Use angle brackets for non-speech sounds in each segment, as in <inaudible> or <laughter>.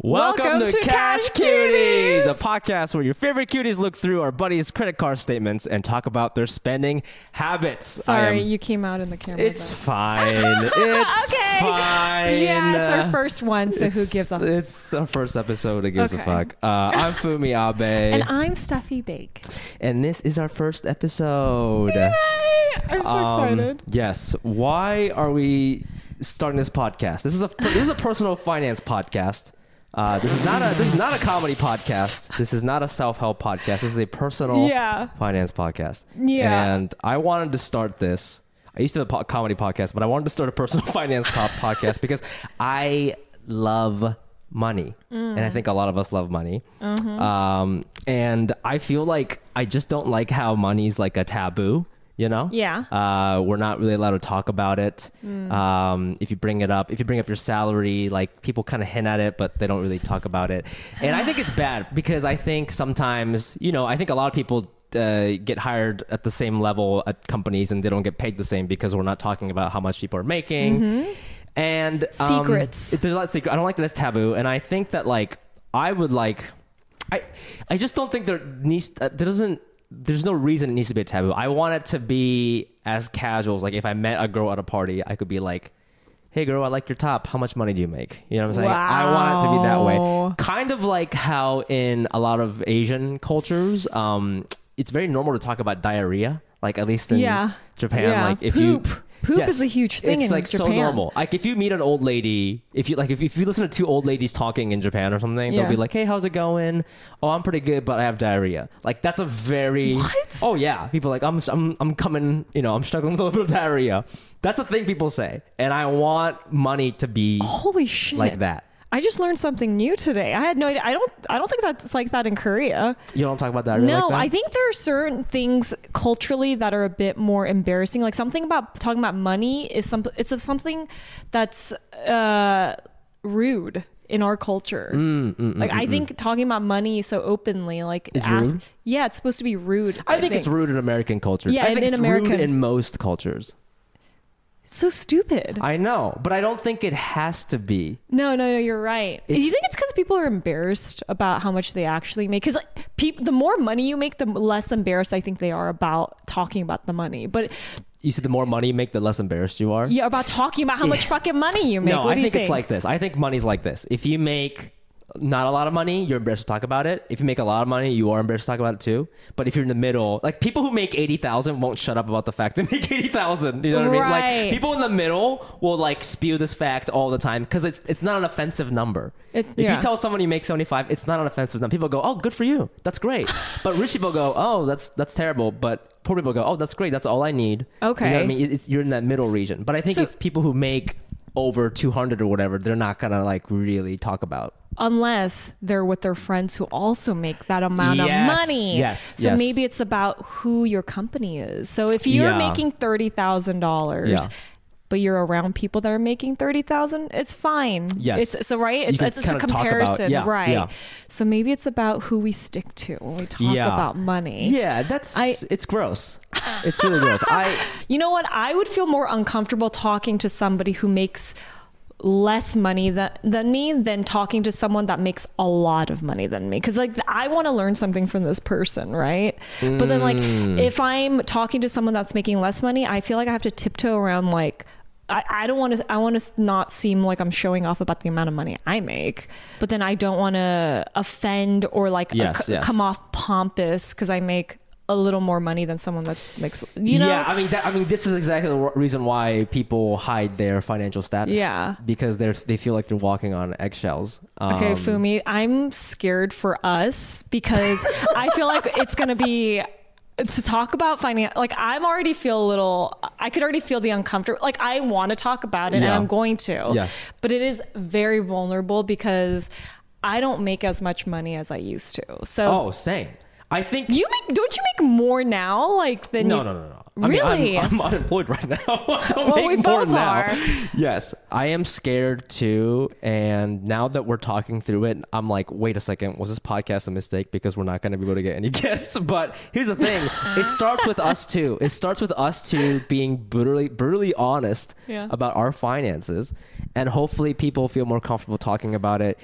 Welcome, Welcome to, to Cash Cash Cuties, Cuties. a podcast where your favorite cuties look through our buddies' credit card statements and talk about their spending habits. Sorry, am- you came out in the camera. It's though. fine. <laughs> It's okay. fine. Yeah, it's our first one, so who gives a It's our first episode. Who gives a fuck? Uh, I'm <laughs> Fumi Abe, And and, I'm Steffie Bake. And this is our first episode. Yay! I'm so Um, excited. Yes. Why are we starting this podcast? This is a this is a personal <laughs> finance podcast. Uh, this is not a this is not a comedy podcast. This is not a self help podcast. This is a personal Yeah. finance podcast. Yeah. And I wanted to start this. I used to have a po- comedy podcast, but I wanted to start a personal <laughs> finance po- podcast because I love money, and Mm. I think a lot of us love money. Mm-hmm. Um, and I feel like I just don't like how money's like a taboo. You know? Yeah. Uh, we're not really allowed to talk about it. Mm. Um, if you bring it up, if you bring up your salary, like people kind of hint at it, but they don't really talk about it. And I think it's <sighs> bad because I think sometimes, you know, I think a lot of people uh, get hired at the same level at companies and they don't get paid the same because we're not talking about how much people are making. And um, Secrets. there's a lot of secret. I don't like that it's taboo, and I think that like I would like, I I just don't think there needs uh, there doesn't there's no reason it needs to be a taboo. I want it to be as casual as like if I met a girl at a party, I could be like. Hey girl, I like your top. How much money do you make? You know what I'm saying? I want it to be that way. Kind of like how in a lot of Asian cultures, um, it's very normal to talk about diarrhea. Like at least in Yeah. Japan, Yeah. like if Poop. you Poop is a huge thing It's in like so normal. Like if you meet an old lady, if you like if, if you listen to two old ladies talking in Japan or something, Yeah. they'll be like, "Hey, how's it going? Oh, I'm pretty good, but I have diarrhea." Like that's a very What? Oh yeah, people are like I'm I'm I'm coming, you know, I'm struggling with a little bit of diarrhea. That's a thing people say, and I want money to be Holy shit! like that. I just learned something new today. I had no idea. I don't. I don't think that's like that in Korea. You don't talk about diarrhea No, like that. I think there are certain things culturally that are a bit more embarrassing. Like something about talking about money is some. It's of something that's uh, rude in our culture. Mm, like I think talking about money so openly, like Is ask, rude? yeah, it's supposed to be rude. I think it's rude in American culture. Yeah, I in- think in it's American- rude in most cultures. So stupid. I know, but I don't think it has to be. No, no, no, you're right. Do you think it's because people are embarrassed about how much they actually make? Because like, peop- the more money you make, the less embarrassed I think they are about talking about the money. But You said the more money you make, the less embarrassed you are. yeah, about talking about how much fucking money you make. No, I think, you it's like this. I think money's like this. If you make not a lot of money, you're embarrassed to talk about it. If you make a lot of money, you are embarrassed to talk about it too. But if you're in the middle, like people who make eighty thousand won't shut up about the fact they make <laughs> eighty thousand. You know what I mean? Like people in the middle will like spew this fact all the time because it's it's not an offensive number. It- if yeah. you tell someone you make seventy five, it's not an offensive number. People go, "Oh, good for you. That's great." <laughs> but rich people go, "Oh, that's that's terrible." But poor people go, "Oh, that's great. That's all I need." You know what I Okay. mean? It- you're in that middle region. But I think So- if people who make over 200 or whatever they're not gonna like really talk about unless they're with their friends who also make that amount Yes, of money. yes, So yes. maybe it's about who your company is. So if you're Yeah. making thirty thousand dollars. But you're around people that are making thirty thousand. It's fine. Yes. It's so right. It's, it's, it's a kinda about- comparison, yeah, right? yeah. So maybe it's about who we stick to when we talk Yeah. about money. yeah that's I- it's gross it's really gross i <laughs> You know what? I would feel more uncomfortable talking to somebody who makes less money than, than me than talking to someone that makes a lot of money than me because like i want to learn something from this person right but then like Mm. if i'm talking to someone that's making less money i feel like i have to tiptoe around like I, I don't want to i want to not seem like i'm showing off about the amount of money i make but then i don't want to offend or like Yes, c- yes. come off pompous because i make a little more money than someone that makes you know yeah i mean that, i mean this is exactly the reason why people hide their financial status Yeah. because they're they feel like they're walking on eggshells Okay, Um, Fumi, I'm scared for us because <laughs> I feel like it's going to be to talk about finance like i'm already feel a little i could already feel the uncomfortable like i want to talk about it and i'm going to Yes. but it is very vulnerable because i don't make as much money as i used to so Oh, same. I think you make don't you make more now like than No, you no, no, no. I mean, Really? I'm, I'm unemployed right now. <laughs> Don't Well, make we more both now. are. Yes, I am scared too. And now that we're talking through it, I'm like, wait a second, was this podcast a mistake? Because we're not going to be able to get any <laughs> guests. But here's the thing: it starts with us too. It starts with us too being brutally, brutally honest Yeah. about our finances, and hopefully, people feel more comfortable talking about it.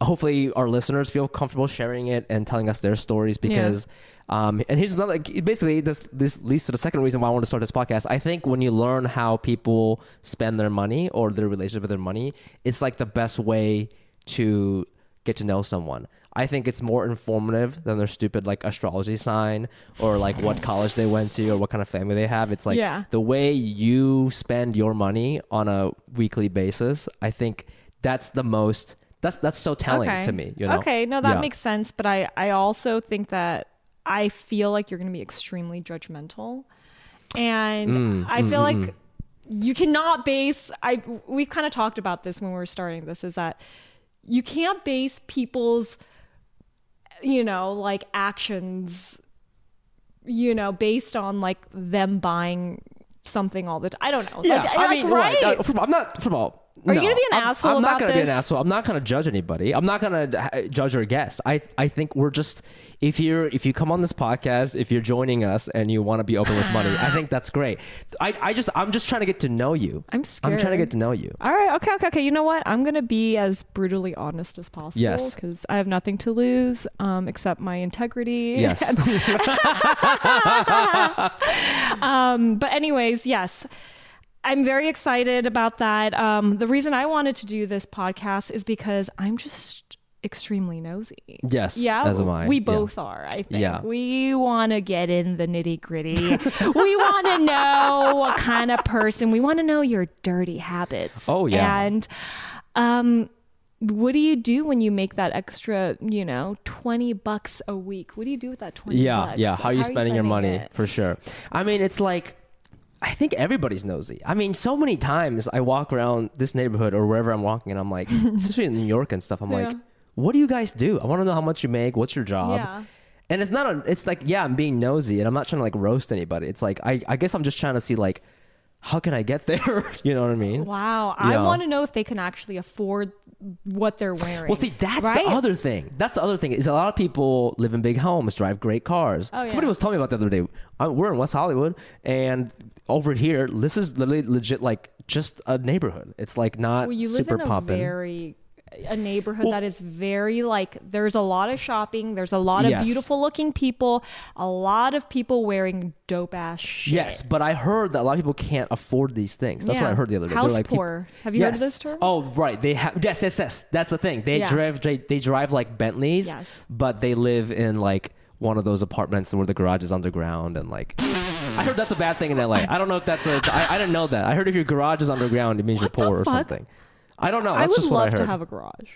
Hopefully, our listeners feel comfortable sharing it and telling us their stories because. Um, and here's another. Basically, this this leads to the second reason why I want to start this podcast. I think when you learn how people spend their money or their relationship with their money, it's like the best way to get to know someone. I think it's more informative than their stupid like astrology sign or like what college they went to or what kind of family they have. It's like Yeah. the way you spend your money on a weekly basis. I think that's the most. That's that's so telling to me. You know. Okay, no, that Yeah. makes sense. But I, I also think that I feel like you're going to be extremely judgmental, and Mm, I feel like you cannot base. I we've kind of talked about this when we were starting this. Is that you can't base people's, you know, like actions, you know, based on like them buying something all the time. I don't know. Yeah, like, I like, mean, right? Uh, from- I'm not. From all. Are you gonna be an I'm- asshole I'm not gonna be an asshole. I'm not gonna judge anybody. I'm not gonna uh, judge or guess. I I think we're just if you're if you come on this podcast, if you're joining us and you want to be open with money, I think that's great. I I just I'm just trying to get to know you. I'm scared. I'm trying to get to know you. All right, okay, okay, okay. You know what? I'm gonna be as brutally honest as possible. Yes. because I have nothing to lose um, except my integrity. Yes. <laughs> <laughs> um, but anyways, yes. I'm very excited about that. Um, the reason I wanted to do this podcast is because I'm just extremely nosy. Yes, Yeah. as am I. We Yeah. both are, I think. Yeah. We want to get in the nitty gritty. <laughs> we want to know what kind of person. We want to know your dirty habits. Oh, yeah. And um, what do you do when you make that extra, you know, 20 bucks a week? What do you do with that 20 yeah bucks? yeah how are you spending your money it? for sure i mean it's like i think everybody's nosy. I mean so many times i walk around this neighborhood or wherever i'm walking and i'm like <laughs> especially in new york and stuff i'm like what do you guys do? I want to know how much you make. What's your job? Yeah. and it's not a it's like yeah i'm being nosy and i'm not trying to like roast anybody. It's like i, I guess i'm just trying to see like how can i get <laughs> there? You know what i mean? Wow. I want to know if they can actually afford what they're wearing. Well, see, that's right? the other thing. That's the other thing is a lot of people live in big homes, drive great cars. Oh, Somebody yeah. was telling me about the other day. I, we're in West Hollywood, and over here, this is literally legit like just a neighborhood. It's like not Well, you live super in a poppin'. very a neighborhood Well- that is very like there's a lot of shopping, there's a lot of Yes. beautiful looking people, a lot of people wearing dope ass shit. Yes, but I heard that a lot of people can't afford these things. That's what I heard the other day. House They're like, poor. Have you heard of this term? Oh, right. They have. Yes, yes, yes. That's the thing. They Yeah. drive. They, they drive like Bentleys, Yes. but they live in like one of those apartments where the garage is underground and like. I heard that's a bad thing in LA. I don't know if that's a. I, I didn't know that. I heard if your garage is underground, it means What you're poor or something. I don't know. I would just what I love heard. to have a garage.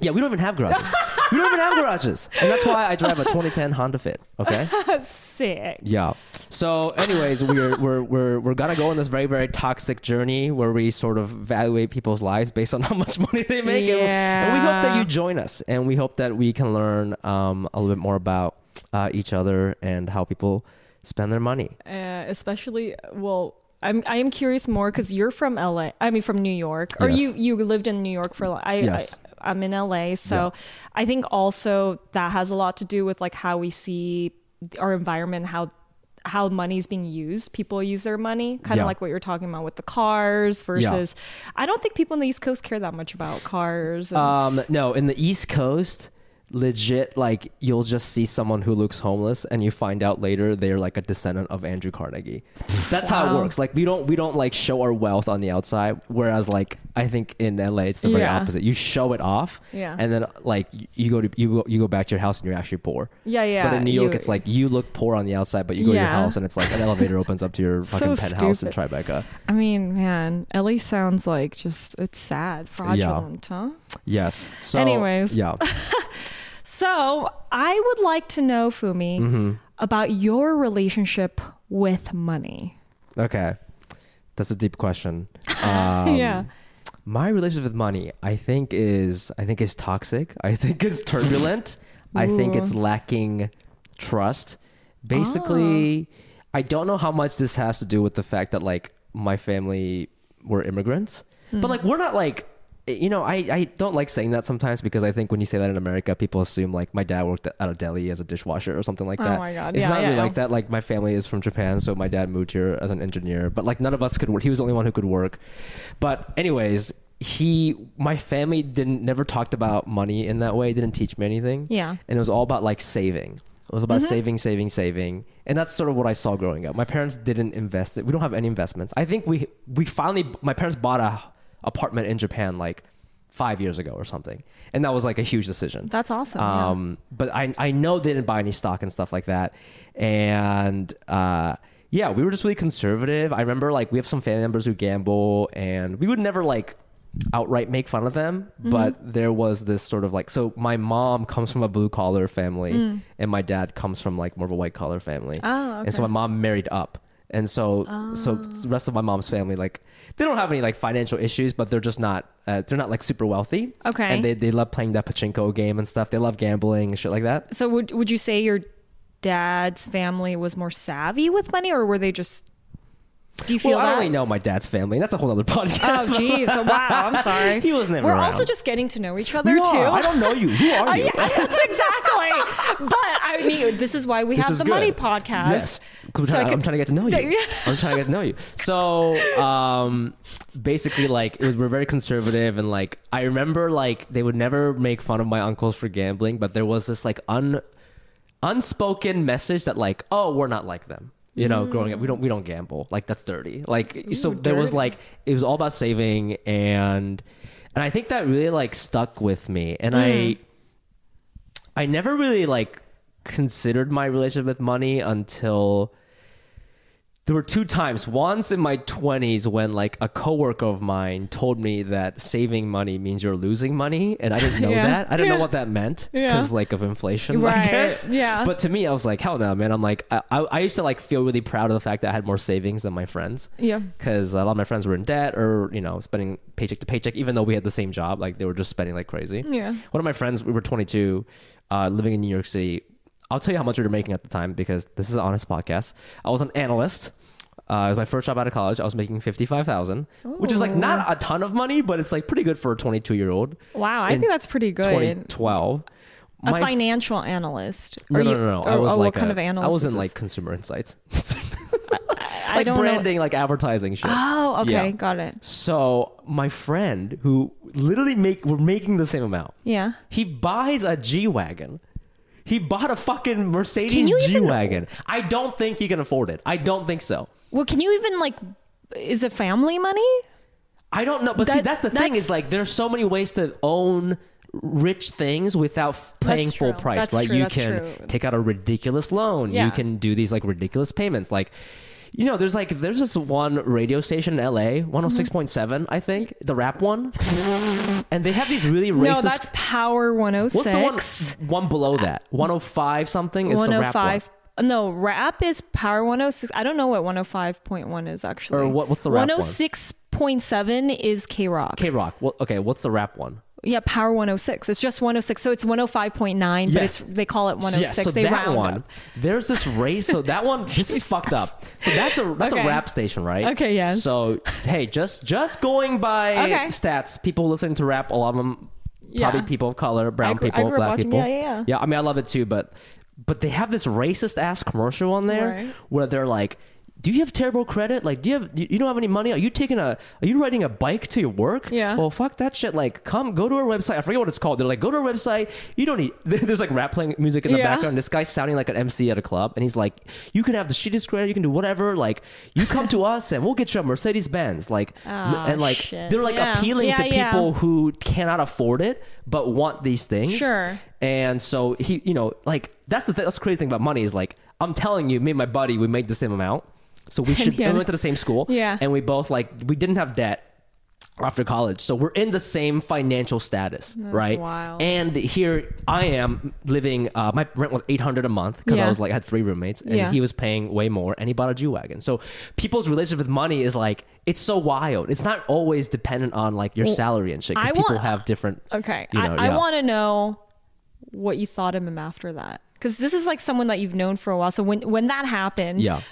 yeah, we don't even have garages. <laughs> we don't even have garages, and that's why I drive a 2010 Honda Fit. Okay. <laughs> Sick. Yeah. So, anyways, we're we're we're we're gonna go on this very very toxic journey where we sort of evaluate people's lives based on <laughs> how much money they make, and, and we hope that you join us, and we hope that we can learn um, a little bit more about uh, each other and how people spend their money. Uh, especially well I'm I am curious more because you're from LA. I mean from New York, or Yes. you you lived in New York for. I, Yes. I I'm in LA, so I think also that has a lot to do with like how we see our environment, how how money's being used. People use their money, kind of Yeah. like what you're talking about with the cars versus. I don't think people in the East Coast care that much about cars. and- Um, no, in the East Coast, legit, like you'll just see someone who looks homeless, and you find out later they're like a descendant of Andrew Carnegie. That's how it works. Like we don't we don't like show our wealth on the outside, whereas like I think in LA it's the very Yeah. opposite. You show it off, Yeah. and then like you go to you go, you go back to your house and you're actually poor. Yeah, yeah, But in New York, you- it's like you look poor on the outside, but you go to your house and it's like an elevator opens up to your <laughs> So fucking penthouse in. Tribeca. I mean, man, LA sounds like just it's sad, fraudulent, huh? Yes. So, Anyways. yeah. <laughs> So I would like to know, Fumi, Mm-hmm. about your relationship with money. Okay, that's a deep question. <laughs> Um, yeah. my relationship with money, I think is I think is toxic. I think it's <laughs> turbulent. I think it's lacking trust. Basically, I don't know how much this has to do with the fact that like my family were immigrants, but like we're not like you know, I, I don't like saying that sometimes because I think when you say that in America, people assume like my dad worked at a deli as a dishwasher or something like that. Oh that. my God. It's Yeah, not yeah, really yeah. like that. Like my family is from Japan, so my dad moved here as an engineer, but like none of us could work. He was the only one who could work. But anyways, he, my family didn't never talked about money in that way. Didn't teach me anything. Yeah. And it was all about like saving. It was about Mm-hmm. saving, saving, saving, and that's sort of what I saw growing up. My parents didn't invest it. We don't have any investments. I think we we finally my parents bought a apartment in Japan like five years ago or something, and that was like a huge decision. That's awesome. yeah. Um, but I I know they didn't buy any stock and stuff like that, and uh, yeah, we were just really conservative. I remember like we have some family members who gamble, and we would never like outright make fun of them, Mm-hmm. but there was this sort of like so my mom comes from a blue collar family, and my dad comes from like more of a white collar family, Mm. Oh, and so my mom married up. And so, so the rest of my mom's family, like, they don't have any like financial issues, but they're just not, uh, they're not like super wealthy. Okay. And they, they love playing that pachinko game and stuff. They love gambling and shit like that. So would would you say your dad's family was more savvy with money, or were they just? Do you feel well, I only know my dad's family. That's a whole other <laughs> Oh, podcast. geez. Oh, wow. I'm <laughs> sorry. He was never We're around. also just getting to know each other We too. I don't know you. Who are Uh, <laughs> you? that's exactly. But I mean, this is why we This have the good. money podcast. Yes. I'm, So I trying, I'm trying to get to know you. I'm trying to get to know you. So, um, basically, like, it was we're very conservative, and like, I remember like they would never make fun of my uncles for gambling, but there was this like un unspoken message that like, oh, we're not like them. You know, growing up, we mm. don't we don't gamble. Like that's dirty. Like so, there was like it was all about saving, and and I think that really like stuck with me, and I mm. I never really like considered my relationship with money until there were two times. Once in my 20s when like a coworker of mine told me that saving money means you're losing money and I didn't <laughs> know Yeah. that. I didn't Yeah. know what that meant Yeah. because like of inflation, I guess. Yeah. But to me I was like, hell no, man. I'm like I, I I used to like feel really proud of the fact that I had more savings than my friends Yeah. because a lot of my friends were in debt or you know spending paycheck to paycheck even though we had the same job like they were just spending like crazy Yeah. one of my friends we were 22 uh, living in new york city i'll tell you how much we were making at the time because this is an honest podcast i was an analyst uh, it was my first job out of college. I was making fifty five thousand, which is like not a ton of money, but it's like pretty good for a twenty two year old. Wow, I think that's pretty good. Twenty twelve. a financial analyst. No, no, no, no. or- I was oh, like what kind a- of analyst? I was in like consumer insights, <laughs> I like don't branding, like advertising shit. Oh, okay, Yeah. got it. So my friend, who literally make we're making the same amount, Yeah. he buys a G wagon. He bought a fucking Mercedes G even- wagon. I don't think he can afford it. I don't think so. Well, can you even like? Is it family money? I don't know. But see, that's the thing is like there's so many ways to own rich things without f- paying full price, That's right? true. You That's can true. take out a ridiculous loan. Yeah. You can do these like ridiculous payments. Like, you know, there's like there's this one radio station in LA, mm-hmm. 106.7, I think, the rap one, and they have these really racist. No, that's Power 106. What's the one one below uh, that? 105 something. It's the rap one. 105. No, rap is Power 106. I don't know what 105.1 is actually. Or what- what's the rap one? 106.7 is K Rock. KROQ. Well, okay, what's the rap one? Yeah, Power 106. It's just 106. So it's 105.9, but it's, they call it 106. Yeah, so they that one, up. there's this race. So that one, <laughs> this is fucked up. So that's a that's Okay. a rap station, right? Okay, yes. So hey, just just going by Okay. stats, people listening to rap, a lot of them probably Yeah. people of color, brown grew- people, black watching- people. yeah, yeah, yeah. I mean, I love it too, but but they have this racist ass commercial on there Right. where they're like. Do you have terrible credit? Like, do you have you don't have any money? Are you taking a are you riding a bike to your work? Yeah. Well, fuck that shit. Like, come go to our website. I forget what it's called. They're like, go to our website. You don't need. <laughs> There's like rap playing music in the Yeah. background. This guy's sounding like an MC at a club, and he's like, you can have the shittiest credit. You can do whatever. Like, you come to <laughs> us, and we'll get you a Mercedes Benz. Like, Ah, and like shit. they're like Yeah. appealing Yeah, to people who cannot afford it but want these things. Sure. And so he, you know, like that's the th- that's the crazy thing about money is like I'm telling you, me and my buddy, we made the same amount, so we <laughs> should. we went to the same school. Yeah. And we both like we didn't have debt. after college. So we're in the same financial status, right? wild. And here I am living. Uh, my rent was eight hundred a month because I was like I had three roommates, and Yeah. he was paying way more, and he bought a G wagon. So people's relationship with money is like it's so wild. It's not always dependent on like your salary and shit. Because people want- have different. Okay. You know, I, I yeah. want to know what you thought of him after that. Because this is like someone that you've known for a while. So when when that happened, Yeah.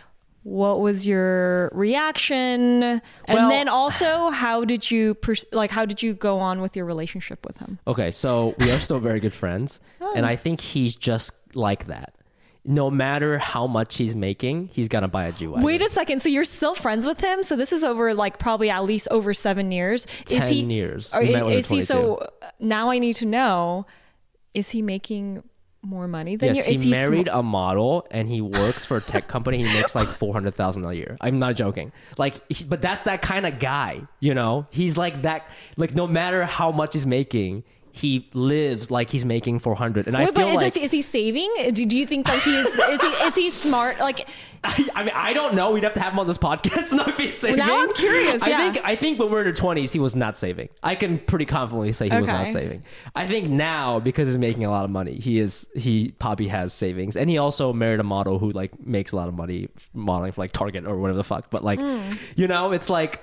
What was your reaction? And Well- then also, how did you pers- like? How did you go on with your relationship with him? Okay, so we are still very good friends, <laughs> oh. and I think he's just like that. No matter how much he's making, he's gonna buy a G wagon. Wait a second. So you're still friends with him? So this is over like probably at least over seven years. is 10 he, years. Or is, when we were is he so? Now I need to know: is he making more money than Yes, you? he, Is sm- married a model and he works for a tech company. He makes like four hundred thousand a year. I'm not joking. Like, he- but that's that kind of guy. You know, he's like that. Like, no matter how much he's making, he lives like he's making four hundred. And I Wait, feel but is, like is he saving? Do, do you think that he is? Is he is he smart? Like, <laughs> I, I mean, I don't know. We'd have to have him on this podcast <laughs> to know if he's saving. now I'm curious, I yeah. think I think when we're in our twenties, he was not saving. I can pretty confidently say he was not saving. I think now because he's making a lot of money, he is he probably has savings, and he also married a model who like makes a lot of money modeling for like Target or whatever the fuck. But like, Hmm. you know, it's like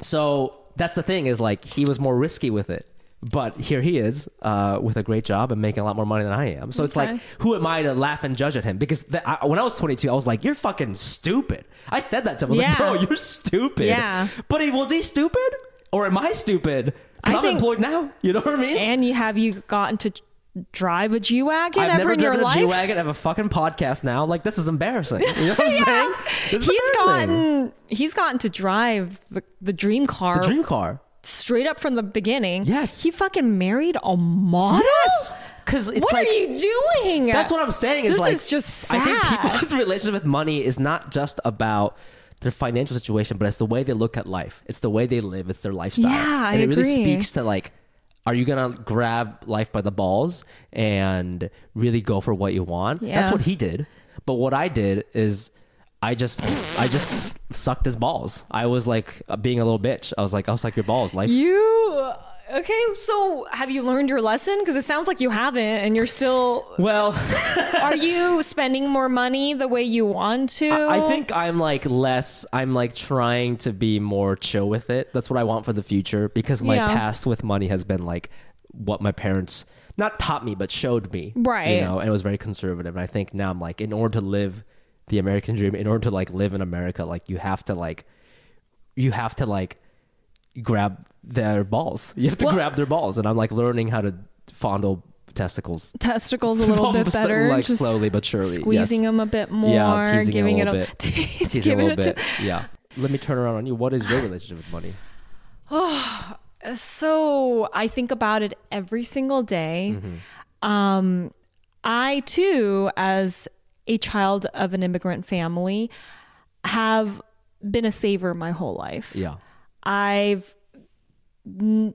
so that's the thing is like he was more risky with it. But here he is uh, with a great job and making a lot more money than I am. So it's Okay. like, who am I to laugh and judge at him? Because I, when I was 22, I was like, "You're fucking stupid." I said that to him. I was Yeah. like, "Bro, you're stupid." Yeah. But he, was he stupid, or am I stupid? 'Cause I I'm think- employed now. You know what I mean? and you have you gotten to drive a G wagon I've ever never in your driven a life? G wagon. I have a fucking podcast now. Like this is embarrassing. You know <laughs> what I'm saying? This is He's embarrassing. gotten he's gotten to drive the, the dream car the dream car. Straight up from the beginning. Yes. he fucking married a model. Yes, because it's what like are you doing? That's what I'm saying. Is This like is just I think sad. people's <laughs> relationship with money is not just about their financial situation, but it's the way they look at life. It's the way they live. It's their lifestyle. Yeah, I and it really speaks to like, are you gonna grab life by the balls and really go for what you want? Yeah. That's what he did. But what I did is. I just, I just sucked his balls. I was like being a little bitch. I was like, I'll suck your balls. Life, You okay? So have you learned your lesson? Because it sounds like you haven't, and you're still. well, <laughs> are you spending more money the way you want to? I think I'm like less. I'm like trying to be more chill with it. That's what I want for the future because my Yeah. past with money has been like what my parents not taught me but showed me. Right. You know, and it was very conservative. And I think now I'm like, in order to live the American dream, in order to like live in America, like you have to like, you have to like grab their balls. You have to Well- grab their balls, and I'm like learning how to fondle testicles. testicles a <laughs> little bit better, like just slowly but surely. squeezing yes. them a bit more, Yeah, teasing giving it <laughs> it a a, little bit. teasing a little it bit. Yeah. Let me turn around on you. What is your <sighs> relationship with money? oh So I think about it every single day. Mm-hmm. Um, I too, as a child of an immigrant family, have been a saver my whole life. Yeah. I've n-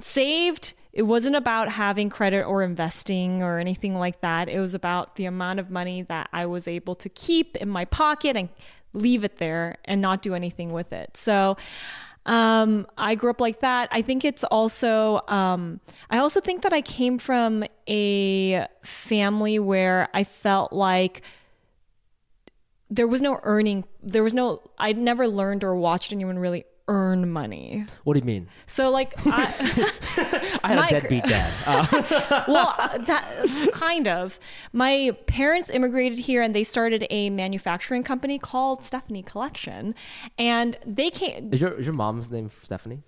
saved. It wasn't about having credit or investing or anything like that. It was about the amount of money that I was able to keep in my pocket and leave it there and not do anything with it. So, um, I grew up like that. I think it's also, um, I also think that I came from a family where I felt like there was no earning, there was no, I'd never learned or watched anyone really earn money. What do you mean? So like <laughs> I, <laughs> I had My- a deadbeat dad. <laughs> Uh, well that kind of my parents immigrated here and they started a manufacturing company called Stephanie Collection and they came is your is your mom's name Stephanie?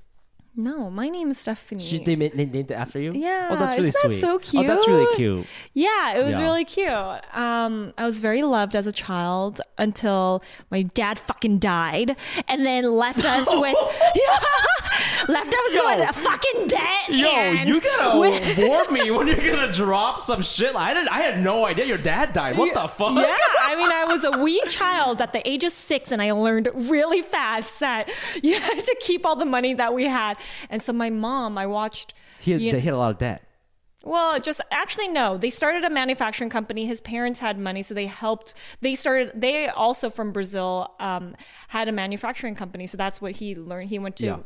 No my name is Stephanie She they ma- named it after you? Yeah, Oh, that's really isn't that sweet. so cute? Oh, that's really cute? Yeah, it was Yeah. really cute. Um, I was very loved as a child until my dad fucking died, and then left us <laughs> with <laughs> left us Yo. with a fucking debt. Yo, you gotta <laughs> warn me when you're gonna drop some shit. I didn't. I had no idea your dad died. What the fuck? Yeah, I mean, I was a wee child at the age of six, and I learned really fast that you had to keep all the money that we had. And so my mom, I watched. He had, you they had a lot of debt. Well, just actually no. They started a manufacturing company. His parents had money, so they helped. They started. They also from Brazil um, had a manufacturing company, so that's what he learned. He went to Yeah.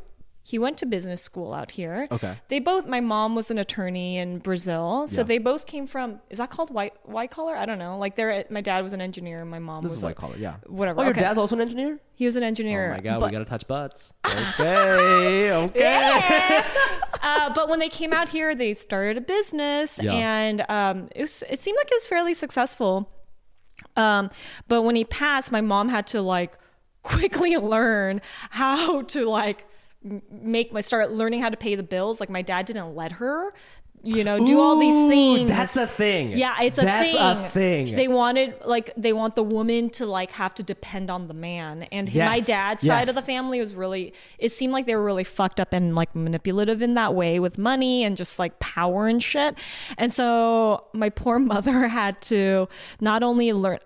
He went to business school out here. Okay. They both. My mom was an attorney in Brazil, so Yeah. they both came from. Is that called white white collar? I don't know. Like they're. My dad was an engineer, and my mom This was is white like, collar, yeah. Whatever. Oh, your okay. dad's also an engineer. He was an engineer. Oh my god, but- we gotta touch butts. <laughs> Okay, okay. uh, but when they came out here, they started a business, Yeah. and um, it was. It seemed like it was fairly successful. Um, but when he passed, my mom had to like <laughs> quickly learn how to like m- make my start learning how to pay the bills. Like my dad didn't let her, you know, do all these things. That's a thing. yeah, it's a that's thing. a thing. They wanted like they want the woman to like have to depend on the man. And Yes, my dad's yes. side of the family was really it seemed like they were really fucked up and like manipulative in that way with money and just like power and shit. And so my poor <laughs> mother had to not only learn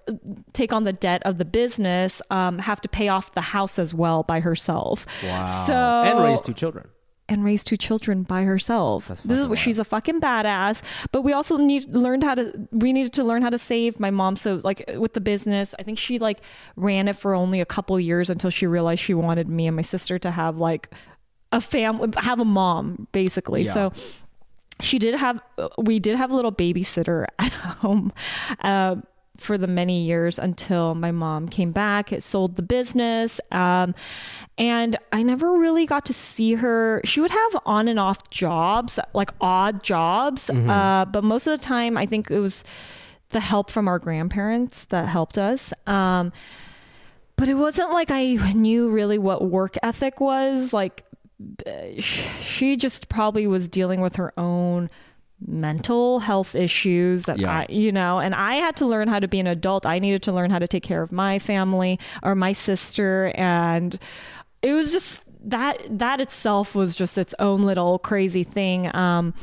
take on the debt of the business, um, have to pay off the house as well by herself. wow. So and raise two children. And raise two children by herself. This is what she's a fucking badass. But we also need learned how to. We needed to learn how to save. My mom, so like with the business, I think she like ran it for only a couple years until she realized she wanted me and my sister to have like a family, have a mom, basically. Yeah. So she did have we did have a little babysitter at <laughs> home uh, for the many years until my mom came back. It sold the business um, and i never really got to see her. She would have on and off jobs like odd jobs uh, but most of the time i think it was the help from our grandparents that helped us um, but it wasn't like I knew really what work ethic was. Like, uh, she just probably was dealing with her own mental health issues that Yeah. I, you know, and I had to learn how to be an adult. I needed to learn how to take care of my family or my sister. And it was just that, that itself was just its own little crazy thing. Um,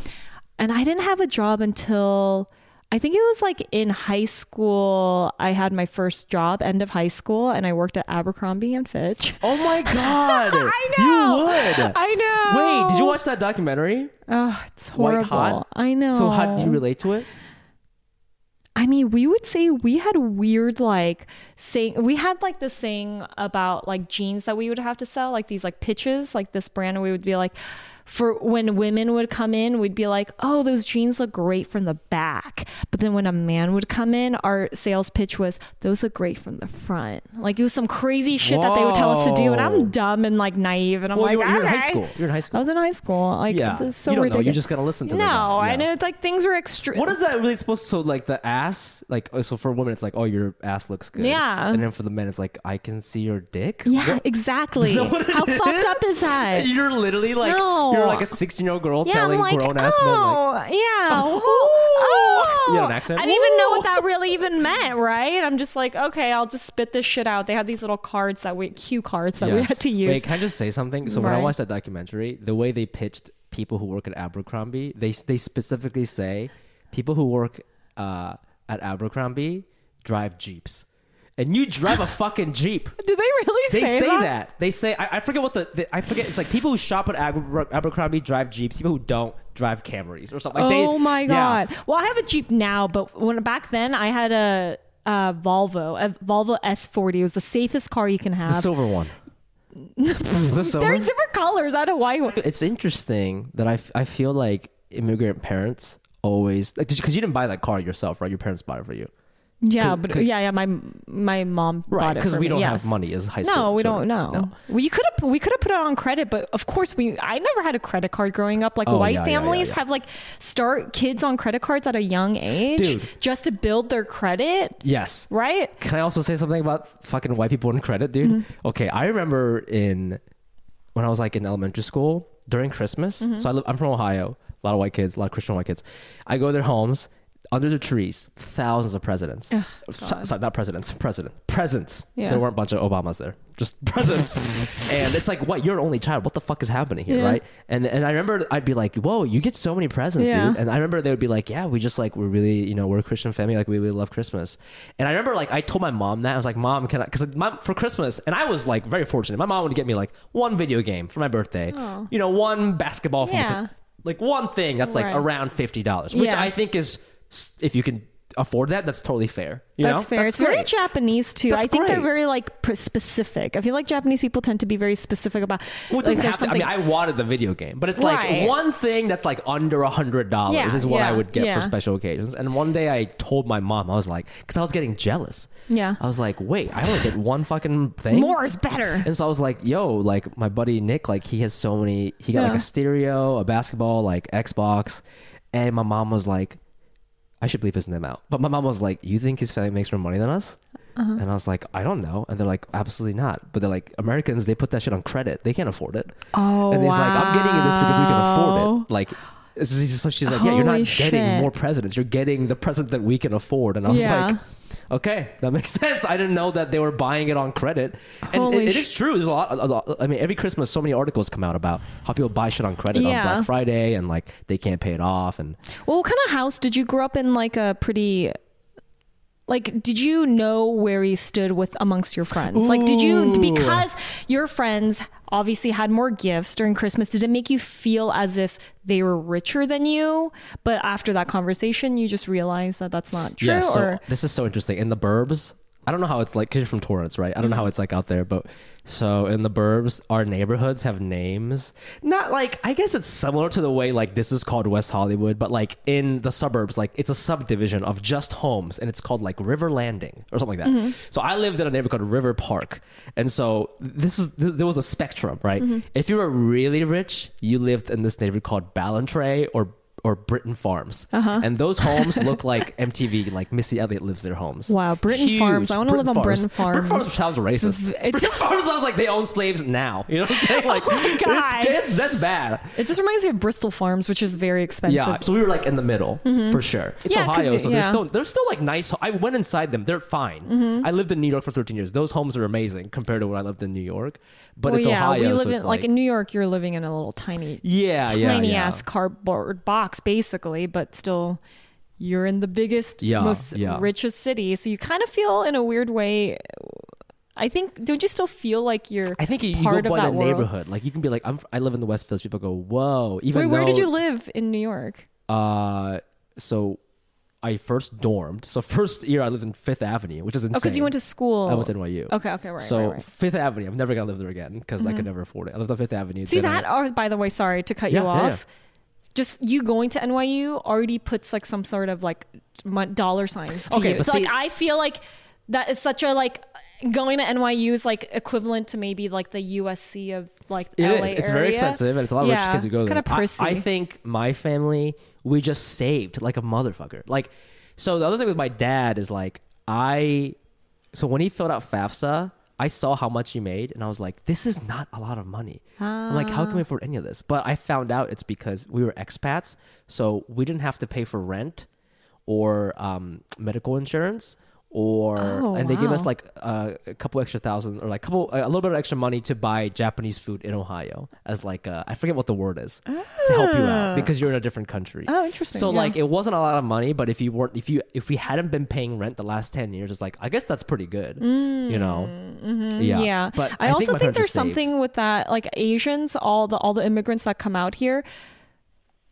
and I didn't have a job until I think it was like in high school. I had my first job, end of high school, and I worked at Abercrombie and Fitch. Oh my <laughs> god! I know. You would. I know. Wait, did you watch that documentary? Oh, it's White horrible. Hot? I know. So how do you relate to it? I mean, we would say we had weird like saying we had like this saying about like jeans that we would have to sell, like these like pitches, like this brand, and we would be like, for when women would come in, we'd be like, oh, those jeans look great from the back. But then when a man would come in, our sales pitch was, those look great from the front. Like it was some crazy shit that they would tell us to do, and I'm dumb and like naive, and I'm Well, like, you were, you were in high school. You're in high school. I was in high school. Like, yeah. it's so you don't know. You're just gonna listen to me. no, the guy. and it's like things were extreme. What is that really supposed to? So like the ass, like oh, so for women it's like oh your ass looks good. Yeah. And then for the men it's like I can see your dick. Yeah, What? exactly. <laughs> Is that what it How fucked up is that? You're literally like No. You're like a 16 year old girl yeah, telling like, grown ass men like oh, yeah. Oh. <laughs> oh, You had an accent? I didn't even know what that really even <laughs> meant, right? I'm just like, okay, I'll just spit this shit out. They had these little cards that we cue cards that we Yes. had to use. Wait, can I just say something? So when I watched that documentary, the way they pitched people who work at Abercrombie, they they specifically say people who work uh, at Abercrombie drive jeeps, and you drive a fucking jeep. <laughs> Did they really say that? They say, that? They say I, I forget what the, the I forget. It's like people who shop at Aber, Abercrombie drive jeeps. People who don't drive Camrys or something. Like they, oh my yeah. god! Well, I have a Jeep now, but when back then I had a, a Volvo, a Volvo S40. It was the safest car you can have. the silver one. <laughs> the silver. There's different colors. I had a white one. It's interesting that I, f- I feel like immigrant parents always like because you didn't buy that car yourself, right? Your parents bought it for you, Yeah, but yeah, yeah. My my mom right? bought it Because we me, don't yes. have money as high school. No, we children. don't know. No. You could have we could have put it on credit, but of course we. I never had a credit card growing up. Like Oh, white yeah, yeah, yeah, families yeah. have like start kids on credit cards at a young age, Dude. just to build their credit. Yes. Right? Can I also say something about fucking white people and credit, dude? Mm-hmm. Okay, I remember in when I was like in elementary school during Christmas. Mm-hmm. So I live, I'm from Ohio. A lot of white kids, a lot of Christian white kids. I go to their homes. Under the trees, thousands of presidents. So- sorry, not presidents, president presents. Yeah. There weren't a bunch of Obamas there, just <laughs> presents. and it's like, what? You're an only child. What the fuck is happening here, Yeah. right? And and I remember I'd be like, whoa, you get so many presents, Yeah. dude. And I remember they would be like, yeah, we just like we're really, you know, we're a Christian family, like we really love Christmas. And I remember like I told my mom that I was like, mom, can I? Because for Christmas, and I was like very fortunate. My mom would get me like one video game for my birthday, Oh. you know, one basketball, from Yeah. like one thing that's like Right. around fifty dollars, which Yeah. I think is if you can afford that, that's totally fair. You That's know? fair. it's very. Japanese too. That's I think they're very like specific. I feel like Japanese people tend to be very specific about. Well, it like there's have to- I mean, I wanted the video game, but it's like one thing that's like under a hundred dollars Yeah, is what I would get yeah. for special occasions. And one day I told my mom, I was like, because I was getting jealous. Yeah. I was like, wait, I only get one fucking thing. more is better. And so I was like, yo, like my buddy Nick, like he has so many. He got like a stereo, a basketball, like Xbox, and my mom was like, I should bleep his name out. But my mom was like, you think his family makes more money than us? Uh-huh. And I was like, I don't know. And they're like, absolutely not. But they're like, Americans, they put that shit on credit. They can't afford it. Oh, And he's like, I'm getting you this because we can afford it. Like, so she's like, yeah, you're not Holy getting more presidents. You're getting the president that we can afford. And I was Yeah. like, okay, that makes <laughs> sense. I didn't know that they were buying it on credit. And Holy it- it sh- true. There's a lot, a lot. I mean, every Christmas, so many articles come out about how people buy shit on credit on Yeah. Black Friday and like they can't pay it off. And Well, what kind of house did you grow up in? Like a pretty. Like, did you know where you stood with amongst your friends? Like, did you because your friends obviously had more gifts during Christmas? Did it make you feel as if they were richer than you? But after that conversation, you just realized that that's not true. yeah, so or this is so interesting. In the burbs, I don't know how it's like because you're from Torrance, right? I don't know how it's like out there, but so in the burbs, our neighborhoods have names. Not like I guess it's similar to the way like this is called West Hollywood, but like in the suburbs, like it's a subdivision of just homes, and it's called like River Landing or something like that. Mm-hmm. So I lived in a neighborhood called River Park, and so this is this, there was a spectrum, right? Mm-hmm. If you were really rich, you lived in this neighborhood called Ballantrae or or Britain Farms, Uh-huh. and those <laughs> homes look like MTV. Like Missy Elliott lives their homes. Wow, Britain Huge. Farms. I wanna live on Britain Britain Farms. Farms sounds racist. It's- Britain <laughs> Farms sounds like they own slaves now. You know what I'm saying? <laughs> Like, Oh my God. it's- it's- that's bad. it just reminds me of Bristol Farms, which is very expensive. Yeah, so we were like in the middle for sure. It's Mm-hmm. Yeah, Ohio, so yeah. they're still they're still like nice. I went inside them; they're fine. I lived in New York for 13 years. Those homes are amazing compared to when I lived in New York. But well, it's yeah, Ohio, we live so in it's like, in New York. You're living in a little tiny, yeah, yeah, tiny yeah. ass cardboard box, basically, but still, you're in the biggest, Yeah, most yeah. richest city. So you kind of feel, in a weird way. I think. Don't you still feel like you're? I think you, you part go of by that neighborhood. Like you can be like, I'm, I live in the West Village. People go, whoa. Even Wait, where did you live in New York? Uh, so I first dormed. So first year I lived in Fifth Avenue, which is insane. Oh, because you went to school. I went to NYU. Okay, okay, right, So right, right. Fifth Avenue, I'm never gonna live there again because I could never afford it. I lived on Fifth Avenue. See that? I- Or by the way, sorry to cut Yeah, you yeah, yeah. Just you going to NYU already puts like some sort of like dollar signs to Okay, you. but so see- like I feel like that is such a like going to NYU is like equivalent to maybe like the USC of like It LA is. It's very expensive, and it's a lot of yeah, rich kids who go it's there. kind of prissy. I, I think my family, we just saved like a motherfucker. Like, so the other thing with my dad is like, I, so when he filled out FAFSA, I saw how much he made, and I was like, this is not a lot of money. I'm like, how can we afford any of this? But I found out it's because we were expats, so we didn't have to pay for rent or um, medical insurance. Or Oh, and they give us like uh, a couple extra thousand or like couple a little bit of extra money to buy Japanese food in Ohio as like uh, I forget what the word is to help you out because you're in a different country. Oh, interesting. So Yeah. like it wasn't a lot of money, but if you weren't if you if we hadn't been paying rent the last ten years, it's like I guess that's pretty good. You know? Yeah. Mm, yeah, But I, also my think, there's saved. something with that, like Asians, all the all the immigrants that come out here.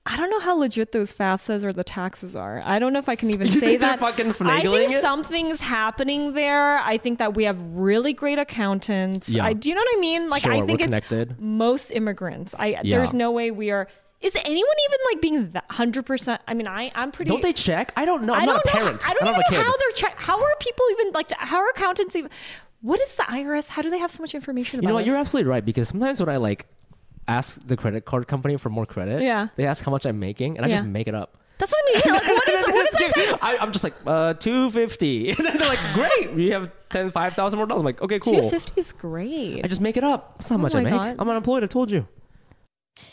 I don't know how legit those FAFSAs or the taxes are. I don't know if I can even <laughs> You say that. fucking I think it? something's happening there. I think that we have really great accountants. Yeah. I, do you know what I mean? Like Sure, I think it's connected. most immigrants. I Yeah. there's no way we are. Is anyone even like being that hundred percent? I mean, I I'm pretty. Don't they check? I don't know. I'm I don't not a know. parent. I don't have even a know kid. how they're check. How are people even like? How are accountants even? What is the IRS? How do they have so much information about You know what? us? You're absolutely right because sometimes when I like ask the credit card company for more credit, Yeah. they ask how much I'm making, and I Yeah. just make it up. That's what I mean. Like, what <laughs> is what does that? I, I'm just like uh, two fifty, <laughs> and then they're like, "Great, you have ten, five thousand more dollars." I'm like, "Okay, cool." Two fifty is great. I just make it up. That's how Oh much I my make. God. I'm unemployed. I told you.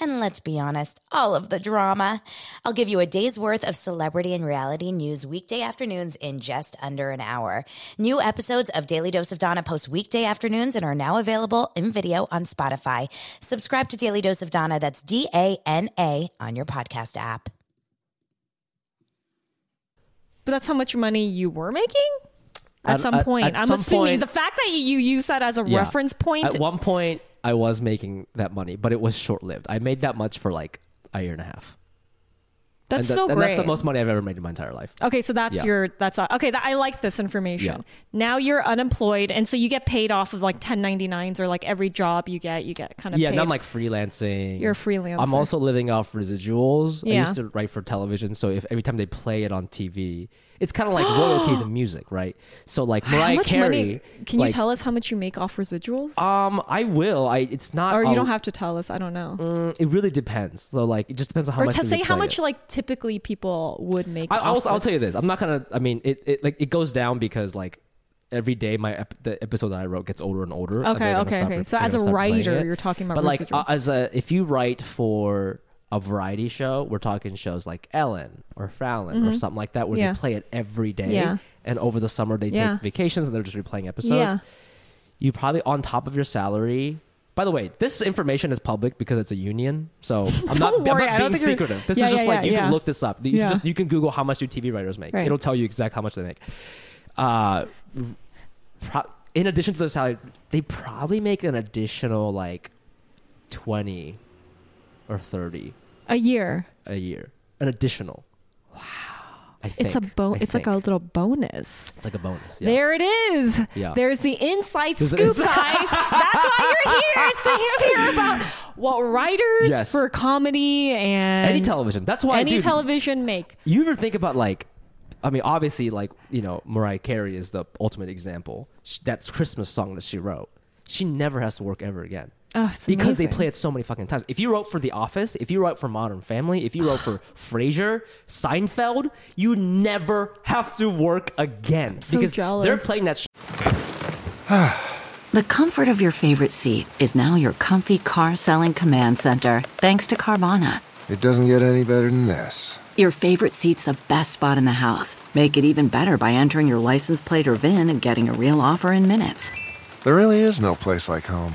and let's be honest, all of the drama. I'll give you a day's worth of celebrity and reality news weekday afternoons in just under an hour. New episodes of Daily Dose of Dana post weekday afternoons and are now available in video on Spotify. Subscribe to Daily Dose of Dana, that's D A N A, on your podcast app. But that's how much money you were making? At, at some point. At, at I'm assuming point, the fact that you use that as a yeah, reference point. At one point, I was making that money, but it was short lived. I made that much for like a year and a half. that's and still and great. that's the most money I've ever made in my entire life. Okay, so that's Yeah. your that's uh, okay. That, I like this information. Yeah. Now you're unemployed, and so you get paid off of like 1099s or like every job you get, you get kind of Yeah, paid. and I'm like freelancing. You're a freelancer. I'm also living off residuals. Yeah. I used to write for television, so if every time they play it on TV, it's kind of like <gasps> royalties in music, right? So like Mariah how much Carey. money? Can you like, tell us how much you make off residuals? Um, I will. I it's not. or you don't have to tell us. I don't know. Mm, it really depends. So like, it just depends on how or much. to say how play much it. like typically people would make. I, I'll, off I'll tell you this. I'm not gonna. I mean, it, it like it goes down because like every day my ep- the episode that I wrote gets older and older. and Okay, they're gonna okay, stop okay. re- So they're as a gonna stop playing writer, it. you're talking about But like uh, as a if you write for a variety show, we're talking shows like Ellen or Fallon or something like that where Mm-hmm. Yeah. they play it every day. Yeah. And over the summer they Yeah. take vacations and they're just replaying episodes. Yeah. You probably on top of your salary. By the way, this information is public because it's a union, so <laughs> I'm not, worry, I don't being secretive. This is just like you can look this up. You Yeah. can just you can Google how much do TV writers make. Right. It'll tell you exact how much they make. Uh, pro- in addition to their salary, they probably make an additional like twenty or thirty a year. a year. An additional. Wow. I think. It's a bo- I It's like a little bonus. It's like a bonus. Yeah. There it is. Yeah. There's the inside There's scoop, inside- guys. <laughs> That's why you're here. To hear, hear about what writers Yes. for comedy and Any television. That's why. any dude, television make. You ever think about like, I mean, obviously, like you know, Mariah Carey is the ultimate example. Sh That's Christmas song that she wrote. She never has to work ever again. Oh, it's because they play it so many fucking times. If you wrote for The Office, if you wrote for Modern Family, if you wrote for Frasier, Seinfeld, you never have to work again so because they're playing that. Sh- The comfort of your favorite seat is now your comfy car selling command center, thanks to Carvana. It doesn't get any better than this. Your favorite seat's the best spot in the house. Make it even better by entering your license plate or VIN and getting a real offer in minutes. There really is no place like home.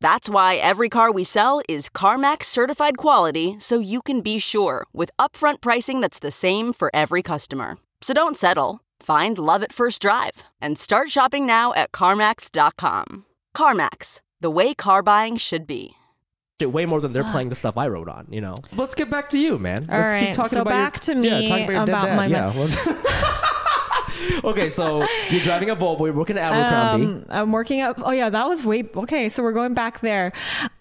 That's why every car we sell is CarMax certified quality so you can be sure with upfront pricing that's the same for every customer. So don't settle. Find love at first drive and start shopping now at CarMax.com. CarMax, the way car buying should be. way more than they're playing the stuff I wrote on. You know. Let's get back to you, man. All Let's right, keep talking so about back your, to me talk about, your about dad. my yeah. <laughs> <laughs> <laughs> okay, so you're driving a Volvo. You're working at Abercrombie. Um, I'm working up. Oh yeah, that was way okay. So we're going back there.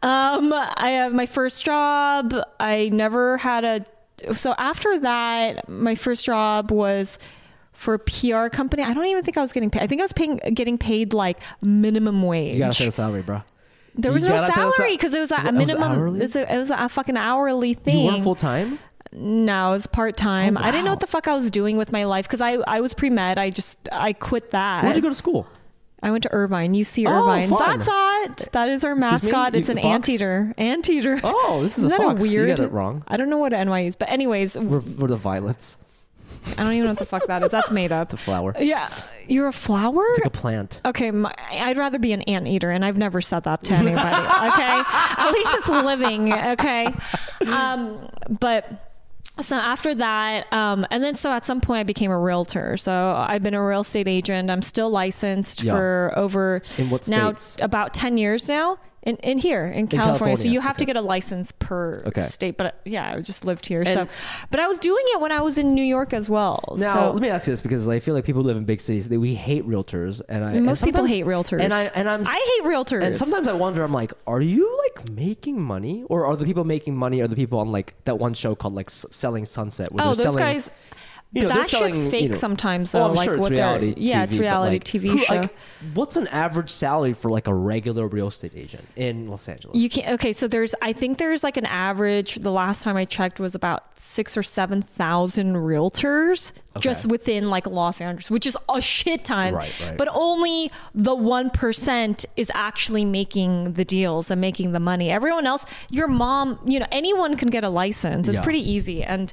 Um, I have my first job. I never had a. So after that, my first job was for a PR company. I don't even think I was getting paid. I think I was paying getting paid like minimum wage. you gotta say the salary, bro. there you was no gotta sal- salary because it was a, a it was minimum. A, it was a fucking hourly thing. You weren't full time. No, it was part time. Oh, I didn't know what the fuck I was doing with my life because I I was pre med. I just I quit that. Where'd you go to school? I went to Irvine, UC Oh, Irvine. fun. Zot zot. That is our mascot. You- It's an fox? anteater. Anteater. Oh, this is <laughs> Isn't a fox. You weird? got it wrong. I don't know what NYU is, but anyways, We're, we're the violets. I don't even know what the fuck that is. That's made up. It's a flower. Yeah, you're a flower. It's like a plant. Okay, my, I'd rather be an anteater, and I've never said that to anybody. Okay, <laughs> at least it's living. Okay, um, but so after that, um, and then so at some point I became a realtor. So I've been a real estate agent. I'm still licensed Yeah. for over In what now states? about ten years now. In, in here in California. so you have to get a license per Okay. state, but uh, yeah, I just lived here. so, but I was doing it when I was in New York as well. Now, so, let me ask you this because I feel like people who live in big cities that we hate realtors, and I and most people hate realtors. and I and I'm I hate realtors. And sometimes I wonder, I'm like, are you like making money, or are the people making money are the people on like that one show called like S- Selling Sunset? Where Oh, those selling- guys. You know, that selling, shit's fake you know- sometimes, Well, though, I'm like sure it's what reality yeah, it's reality like, TV who- show. like, what's an average salary for like a regular real estate agent in Los Angeles? You can't. okay, so there's I think there's like an average. The last time I checked was about six or seven thousand realtors just within like Los Angeles, which is a shit ton. Right, right. But only the one percent is actually making the deals and making the money. Everyone else, your mom, you know, anyone can get a license. It's Yeah. pretty easy and.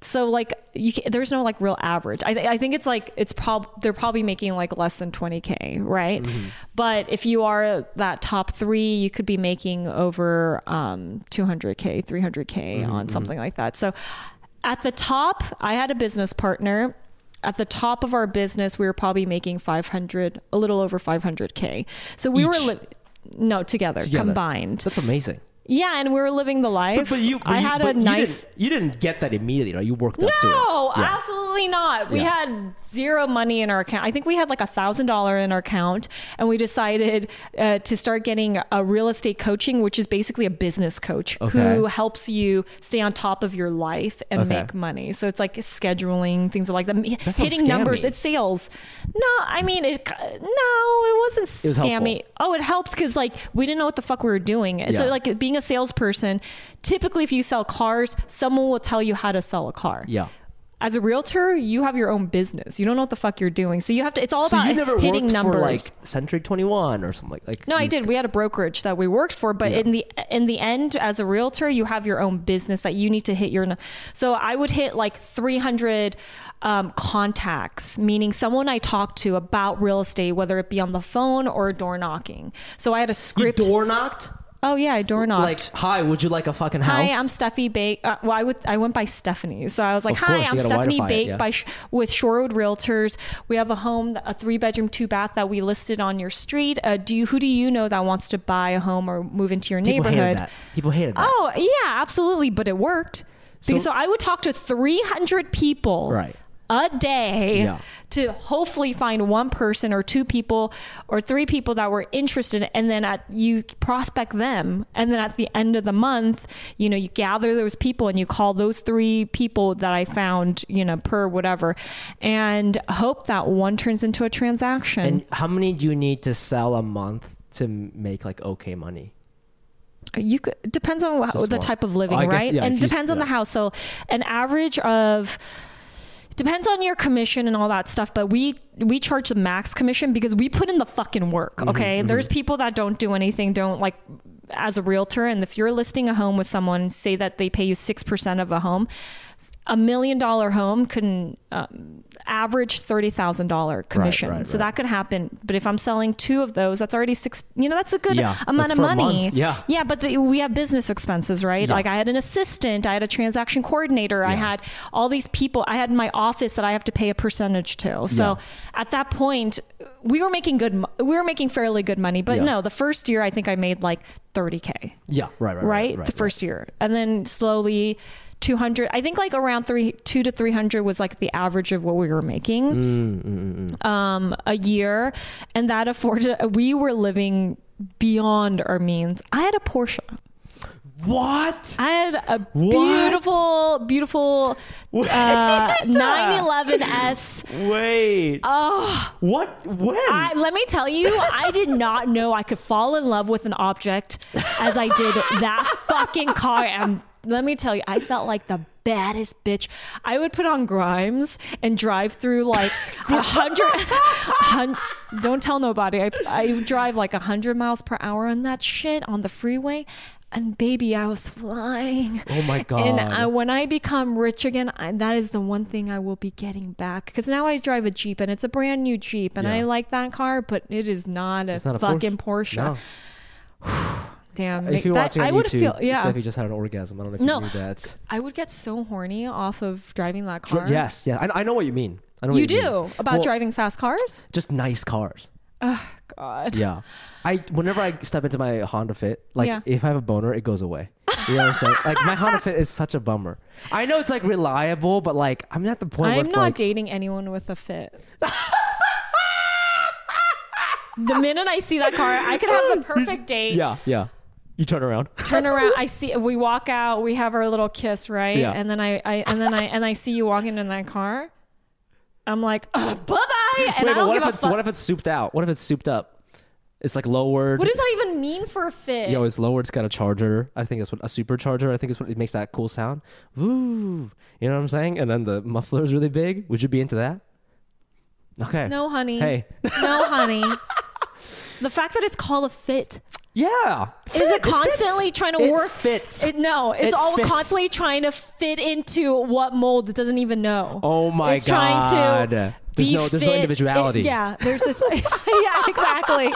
So like you can, there's no like real average. I, th- I think it's like it's prob they're probably making like less than 20k, right? Mm-hmm. But if you are that top three, you could be making over um, 200k, 300k Mm-hmm, on something like that. So at the top, I had a business partner. At the top of our business, we were probably making 500, a little over 500k. So we were li- no together, Together. combined. That's amazing. Yeah, and we were living the life. But, but you, but I you- had but a you nice. Didn't, you didn't get that immediately, right? You worked up to it. No, Yeah. absolutely not. We Yeah. had zero money in our account. I think we had like a thousand dollar in our account, and we decided uh, to start getting a real estate coaching, which is basically a business coach who helps you stay on top of your life and Okay. make money. So it's like scheduling things like that, sounds hitting numbers. scammy. It's sales. No, I mean it. No, it wasn't It was scammy. helpful. Oh, it helps because like we didn't know what the fuck we were doing. So like being a salesperson, typically if you sell cars, someone will tell you how to sell a car Yeah. as a realtor, you have your own business. You don't know what the fuck you're doing. So you have to. It's all So about you never hitting worked numbers. for like Century 21 or something like like. no, I did. We had a brokerage that we worked for, but Yeah. in the in the end, as a realtor, you have your own business that you need to hit your. So I would hit like 300 um, contacts, meaning someone I talked to about real estate, whether it be on the phone or door knocking. So I had a You script. door knocked? Oh yeah, I door knocked. Like, hi, would you like a fucking house? Hi, I'm Steffie Baik. Uh, well, I would I went by Stephanie, so I was like, Of "Hi, course, I'm gotta Stephanie it, Baik yeah. by Sh- with Shorewood Realtors. We have a home, a three bedroom, two bath that we listed on your street. Uh, do you who do you know that wants to buy a home or move into your People neighborhood?" hated that. People hated that. Oh yeah, absolutely, but it worked. Because so, So- I would talk to 300 people Right. A day Yeah. to hopefully find one person or two people or three people that were interested and then at you prospect them and then at the end of the month you know you gather those people and you call those three people that I found you know per whatever and hope that one turns into a transaction And how many do you need to sell a month to make like okay money? you could depends on the one. type of oh, living I guess, right yeah, and if you- depends on the house so an average of depends on your commission and all that stuff but we we charge the max commission because we put in the fucking work Mm-hmm, okay? there's people that don't do anything don't like as a realtor and if you're listing a home with someone say that they pay you 6% of a home a million dollar home can um, average $30,000 commission. right, so right. that could happen. But if I'm selling two of those, that's already six, you know, that's a good Yeah, amount of money. yeah. Yeah, but the, we have business expenses, right? Yeah. Like I had an assistant, I had a transaction coordinator, I had all these people, I had my office that I have to pay a percentage to. So Yeah. at that point, we were making good, we were making fairly good money. But Yeah. no, the first year I think I made like 30k, Yeah, right, right, right? right. the first year, and then slowly. 200 i think like around three 2 to 300 was like the average of what we were making Mm, um a year and that afforded we were living beyond our means i had a porsche What? I had a beautiful, beautiful uh, <laughs> 911S. Wait. Oh. What? When? I, let me tell you, I did not know I could fall in love with an object as I did that fucking car. And let me tell you, I felt like the baddest bitch. I would put on Grimes and drive through like <laughs> a hundred. Don't tell nobody. I, I drive like a hundred miles per hour on that shit on the freeway. And baby, I was flying. Oh my And uh, God. I, when I become rich again, I, that is the one thing I will be getting back. Because now I drive a Jeep and it's a brand new Jeep. And I like that car, but it is not a not a fucking Porsche. No. <sighs> Damn. If you're that- watching on I would YouTube, feel, yeah. Steffie just had an orgasm. I don't know if No. you knew that. I would get so horny off of driving that Dr- car. Yes, yeah. I, I know what you mean. I know You you do? mean. About Well, driving fast cars? Just nice cars. Oh God. Yeah. I whenever I step into my Honda Fit, like Yeah. if I have a boner, it goes away. You know what I'm saying? <laughs> Like my Honda Fit is such a bummer. I know it's like reliable, but like I'm at the point where I'm not like dating anyone with a fit. the minute I see that car, I could have the <laughs> perfect date. Yeah, yeah. You turn around. turn around. I see. We walk out. We have our little kiss, right? Yeah. And then I, I and then I and I see you walking in that car. I'm like, uh, bye bye. And Wait, I don't what give if a it's fuck. what if it's souped out? What if it's souped up? It's like lowered. what does that even mean for a fit? Yo, it's lowered. It's got a charger. I think it's what a supercharger. I think it's what it makes that cool sound. Woo! You know what I'm saying? And then the muffler is really big. Would you be into that? Okay. no, honey. Hey. No, <laughs> honey. the fact that it's called a fit Yeah. is it constantly trying to It work? fits. It, no, it's It all fits. constantly trying to fit into what mold it doesn't even know. Oh my it's trying God. to There's no- there's no individuality. it- yeah, there's this. <laughs> yeah, exactly.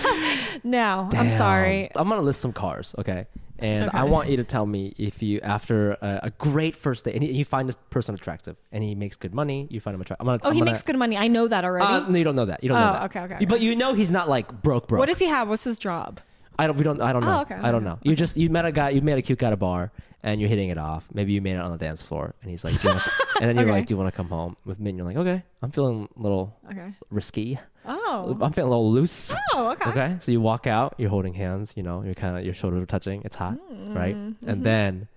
<laughs> no, I'm sorry. I'm gonna list some cars, okay? And Okay. I want you to tell me if you, after a, a great first date, and you find this person attractive, and he makes good money, you find him attractive. I'm gonna. Oh, I'm he gonna- makes good money. I know that already. Uh, no, you don't know that. You don't know Oh, that. okay, okay, okay. But you know he's not like broke, broke. what does he have? What's his job? I don't. We don't. I don't know. Oh, okay, I don't okay, know. You just you met a guy. You met a cute guy at a bar, and you're hitting it off. Maybe you made it on the dance floor, and he's like, <laughs> and then you're Okay. like, do you want to come home with me? And you're like, okay. I'm feeling a little Okay. risky. Oh. I'm feeling a little loose. Oh, okay. Okay. So you walk out. You're holding hands. You know. You're kind of your shoulders are touching. It's hot, Mm, right? mm-hmm. And then,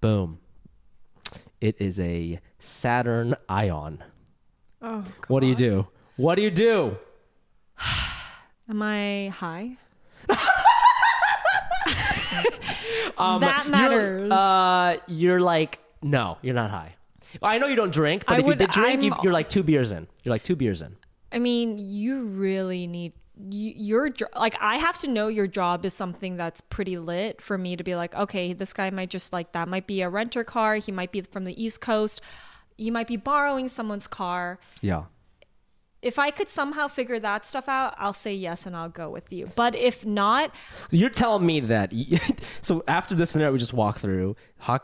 boom. It is a Saturn Ion. Oh. What do you do? What do you do? <sighs> Am I high? <laughs> Um, That you're- matters. uh, you're like, no, you're not high. I know you don't drink, but I if would- you did drink, you, you're like two beers in. You're like two beers in. I mean, you really need you, your like. I have to know your job is something that's pretty lit for me to be like, okay, this guy might just like that. Might be a renter car. He might be from the East Coast. You might be borrowing someone's car. Yeah. If I could somehow figure that stuff out, I'll say yes and I'll go with you. But if not, You're telling me that. <laughs> so after this scenario we just walked through, hot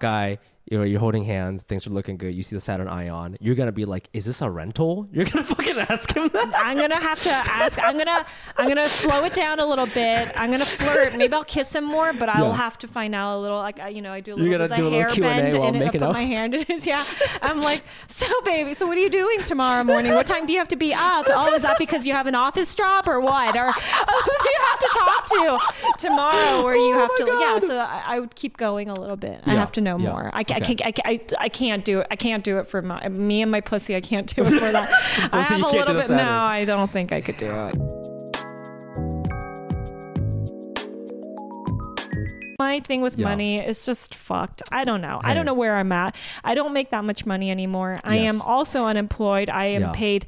guy, you're, you're holding hands, things are looking good. You see the Saturn Ion. You're gonna be like, is this a rental? <laughs> You're gonna fucking ask him that. I'm gonna have to ask. I'm gonna I'm gonna slow it down a little bit. I'm gonna flirt. Maybe I'll kiss him more, but I will Yeah. have to find out a little. Like you know, I do a little bit of a hair bend and I put out? my hand in his. Yeah, I'm like, so baby, so what are you doing tomorrow morning? What time do you have to be up? Oh, is that because you have an office job or what? Or <laughs> who do you have to talk to tomorrow? Where you Oh have to? Yeah, so I, I would keep going a little bit. I have to know yeah, more. I, ca- I can't. I, I, I can't do it. I can't do it for my me and my pussy. I can't do it for that. <laughs> I Pussy, have you a little bit. No, I don't think I could do it. My thing with Yeah. money is just fucked. I don't know. I don't know where I'm at. I don't make that much money anymore. I am also unemployed. I am Yeah. paid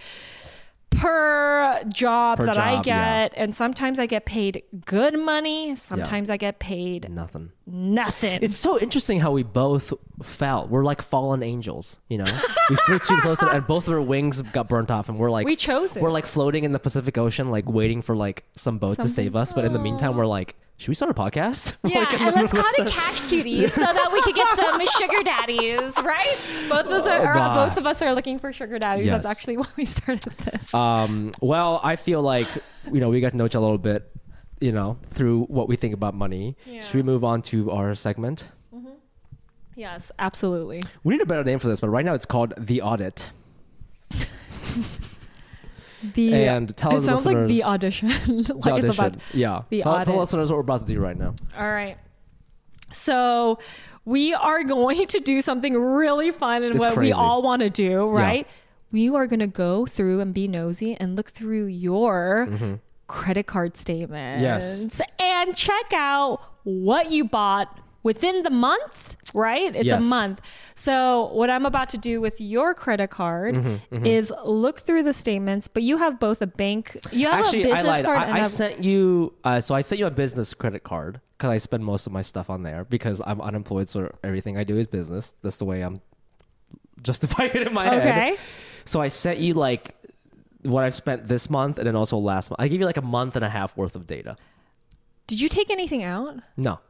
per job Per that I job, yeah. get. And sometimes I get paid good money. Sometimes I get paid Nothing. nothing. It's so interesting how we both fell. We're like fallen angels, you know. we flew too close, and both of our wings got burnt off, and we're like We chose it. We're like floating in the Pacific Ocean, like waiting for like some boat to save us. But in the meantime, we're like, should we start a podcast? <laughs> Yeah, like, and let's call it Cash Cuties so that we could get some <laughs> sugar daddies, right? Both of us are, or bah. both of us are looking for sugar daddies. Yes. That's actually why we started this. Um, well, I feel like you know we got to know each other a little bit, you know, through what we think about money. Yeah. Should we move on to our segment? yes, absolutely. We need a better name for this, but right now it's called the audit. <laughs> The And tell it sounds like the audition. <laughs> like The it's audition. about yeah. the tell, tell audit. listeners what we're about to do right now. All right. So we are <laughs> going to do something really fun and It's what crazy. we all want to do, right? We are going to go through and be nosy and look through your credit card statements Mm-hmm. Yes. and check out what you bought within the month, right? It's Yes. a month. So, what I'm about to do with your credit card Mm-hmm, is look through the statements, but you have both a bank, you have Actually, a I business lied. card I, and I a sent you. Uh, so I sent you a business credit card because I spend most of my stuff on there because I'm unemployed, so everything I do is business. That's the way I'm justifying <laughs> it in my head. Okay. So I sent you like what I've spent this month and then also last month. I give you like a month and a half worth of data. Did you take anything out? No.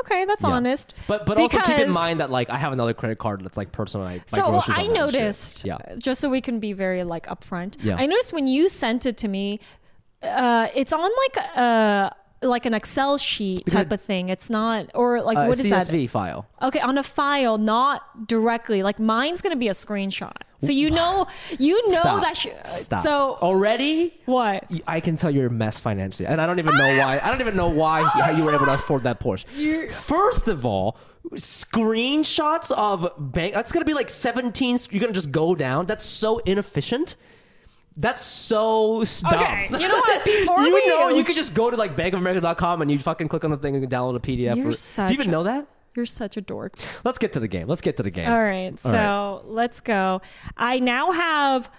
Okay, that's Yeah. honest. But but also keep in Because- mind that like I have another credit card that's like personal. I buy So groceries I on and shit. noticed, Yeah. just so we can be very like upfront. Yeah. I noticed when you sent it to me, uh, it's on like a like an Excel sheet Because type of thing. It's not, or like Uh, what is that? CSV file. Okay, on a file, not directly. Like mine's gonna be a screenshot, so you know, you know Stop. that. Sh- Stop. So already, what? I can tell you're a mess financially, and I don't even know why. I don't even know why how you were able to afford that Porsche. <laughs> First of all, screenshots of bank. That's gonna be like 17. You're gonna just go down. That's so inefficient. That's so dumb. Okay, you know what? <laughs> Before you we- know, you could just go to like bankofamerica.com and you fucking click on the thing and download a PDF. You're or, such do you even a- know that? You're such a dork. Let's get to the game. Let's get to the game. All right, so right. let's go. I now have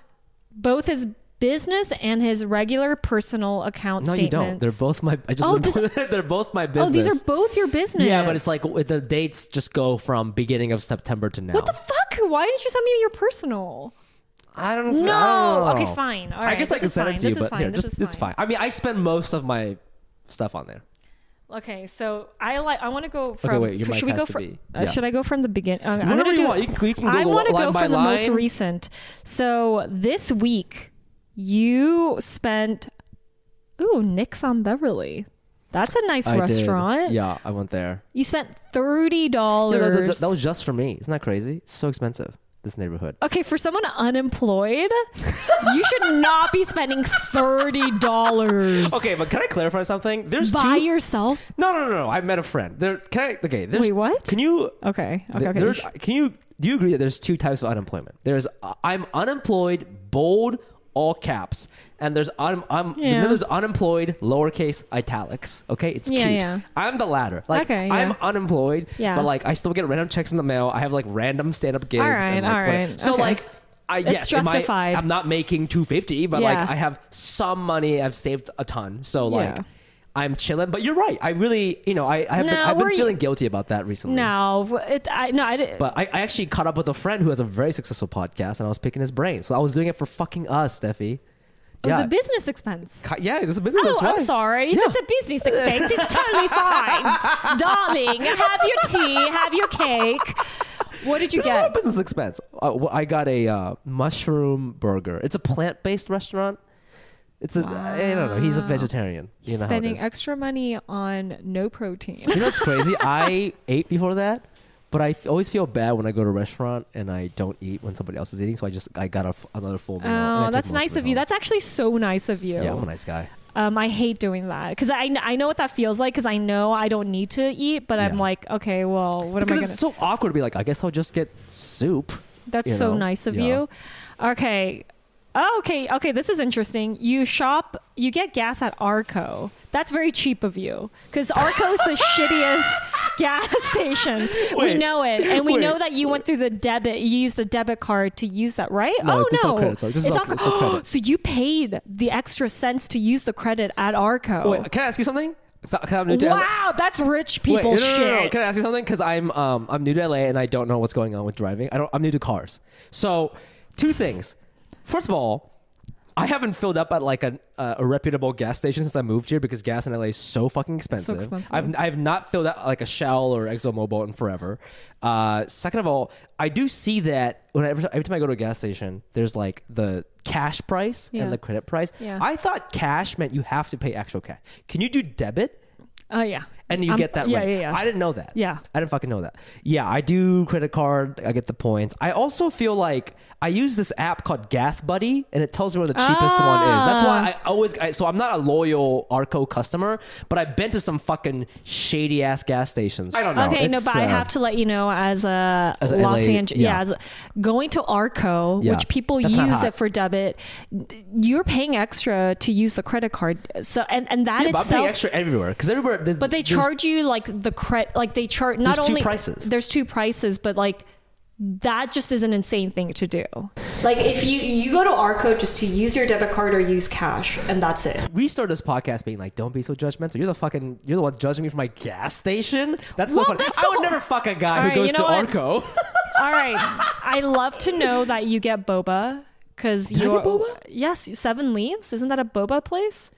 both his business and his regular personal account No, you don't. They're both my. I just. Oh, went- <laughs> they're both my business. Oh, these are both your business. Yeah, but it's like the dates just go from beginning of September to now. what the fuck? Why didn't you send me your personal? I don't know. No. I don't know. Okay, fine. All I right, guess I can is send fine. it to you, This is but fine. here, This just is it's fine. fine. I mean, I spend most of my stuff on there. Okay, so I like. I want to go from. wait, your mic should we go to from? be- Uh. Should I go from the beginning? Uh, I'm Whatever gonna you want. You can- you can I want to go by from the most recent. So this week, you spent. Ooh, Nic's on Beverly. That's a nice I did. restaurant. Yeah, I went there. You spent thirty Yeah, dollars. that, that- that was just for me. Isn't that crazy? It's so expensive. This neighborhood. Okay, for someone unemployed, you should not be spending thirty dollars. Okay, but can I clarify something? There's by two. yourself. no, no, no, no. I met a friend. There. Can I? Okay. There's, Wait, what? Can you? Okay, okay, okay. there's- Can you do you agree that there's two types of unemployment? There's uh, I'm unemployed, bold, all caps, and there's un, and Yeah. then there's unemployed, lowercase italics. Okay, it's Yeah, cute. yeah. I'm the latter. Like Okay, I'm unemployed, Yeah. but like I still get random checks in the mail. I have like random stand up gigs. All right, and, like, all whatever. So okay. like. I, It's yes, am I- justified. I'm not making 250, but like I have some money. I've saved a ton, so like. I'm chilling. But you're right. I really, you know, I, I have been, I've been were you- feeling guilty about that recently. No, it, I no, I didn't. But I, I actually caught up with a friend who has a very successful podcast, and I was picking his brain. So I was doing it for fucking us, Steffie. it was yeah. a business expense. Yeah, it's a business. Expense. Oh, I'm sorry. Yeah. It's a business expense. It's totally <laughs> fine, darling. Have your tea. Have your cake. What did you This get? business expense. Uh, I got a uh, mushroom burger. It's a plant-based restaurant. It's a I don't know. He's a vegetarian. You know Spending extra money on no protein. You know what's crazy? <laughs> I ate before that, but I f- always feel bad when I go to a restaurant and I don't eat when somebody else is eating. So I just I got a f- another full meal. Oh, that's nice it of you. That's actually so nice of you. yeah, I'm a nice guy. Um, I hate doing that because I, I know what that feels like because I know I don't need to eat, but I'm like, okay, well, what am I Because gonna? it's so awkward to be like, I guess I'll just get soup. That's so know? nice of Yeah. you. Okay. Oh, okay. Okay. This is interesting. You shop, you get gas at Arco. That's very cheap of you because Arco's the <laughs> shittiest gas <laughs> station. we know it. And we Wait. know that you went through the debit, you used a debit card to use that, right? No, oh, it's no. credit, sorry. This is it's all- all- it's all credit. <gasps> So you paid the extra cents to use the credit at Arco. Wait, can I ask you something? So- I'm new to LA. wow. That's rich Wait, people no, no, no, no. Can I ask you something? Because I'm um I'm new to LA and I don't know what's going on with driving. I don't. I'm new to cars. So two things. First of all, I haven't filled up at like a, uh, a reputable gas station since I moved here because gas in LA is so fucking expensive. expensive. I've I've not filled up like a Shell or ExxonMobil in forever. Uh, second of all, I do see that whenever every time I go to a gas station, there's like the cash price Yeah. and the credit price. Yeah. I thought cash meant you have to pay actual cash. Can you do debit? Oh, yeah. And you Um, get that yeah, rate. yeah, yes. I didn't know that. Yeah. I didn't fucking know that. Yeah, I do credit card. I get the points. I also feel like I use this app called GasBuddy, and it tells me where the cheapest one is. That's why I always. I, so I'm not a loyal Arco customer, but I've been to some fucking shady ass gas stations. I don't know. Okay, no, It's, but I uh, have to let you know as a As Los LA Angeles, yeah, yeah. as a, going to Arco, Yeah, which people that's use it for debit. You're paying extra to use the credit card, so and and that Yeah, but I'm paying extra everywhere because everywhere. but they there's- charge you like the credit, like they charge not There's two only prices. There's two prices, but like that just is an insane thing to do. Like if you you go to Arco just to use your debit card or use cash, and that's it. We started this podcast being like, "Don't be so judgmental." You're the fucking, you're the one judging me for my gas station. That's so funny. that's I so- would never fuck a guy All who right, goes you know to what? Arco. <laughs> All right. I love to know that you get boba because Did I you get boba? Yes, Seven Leaves. Isn't that a boba place?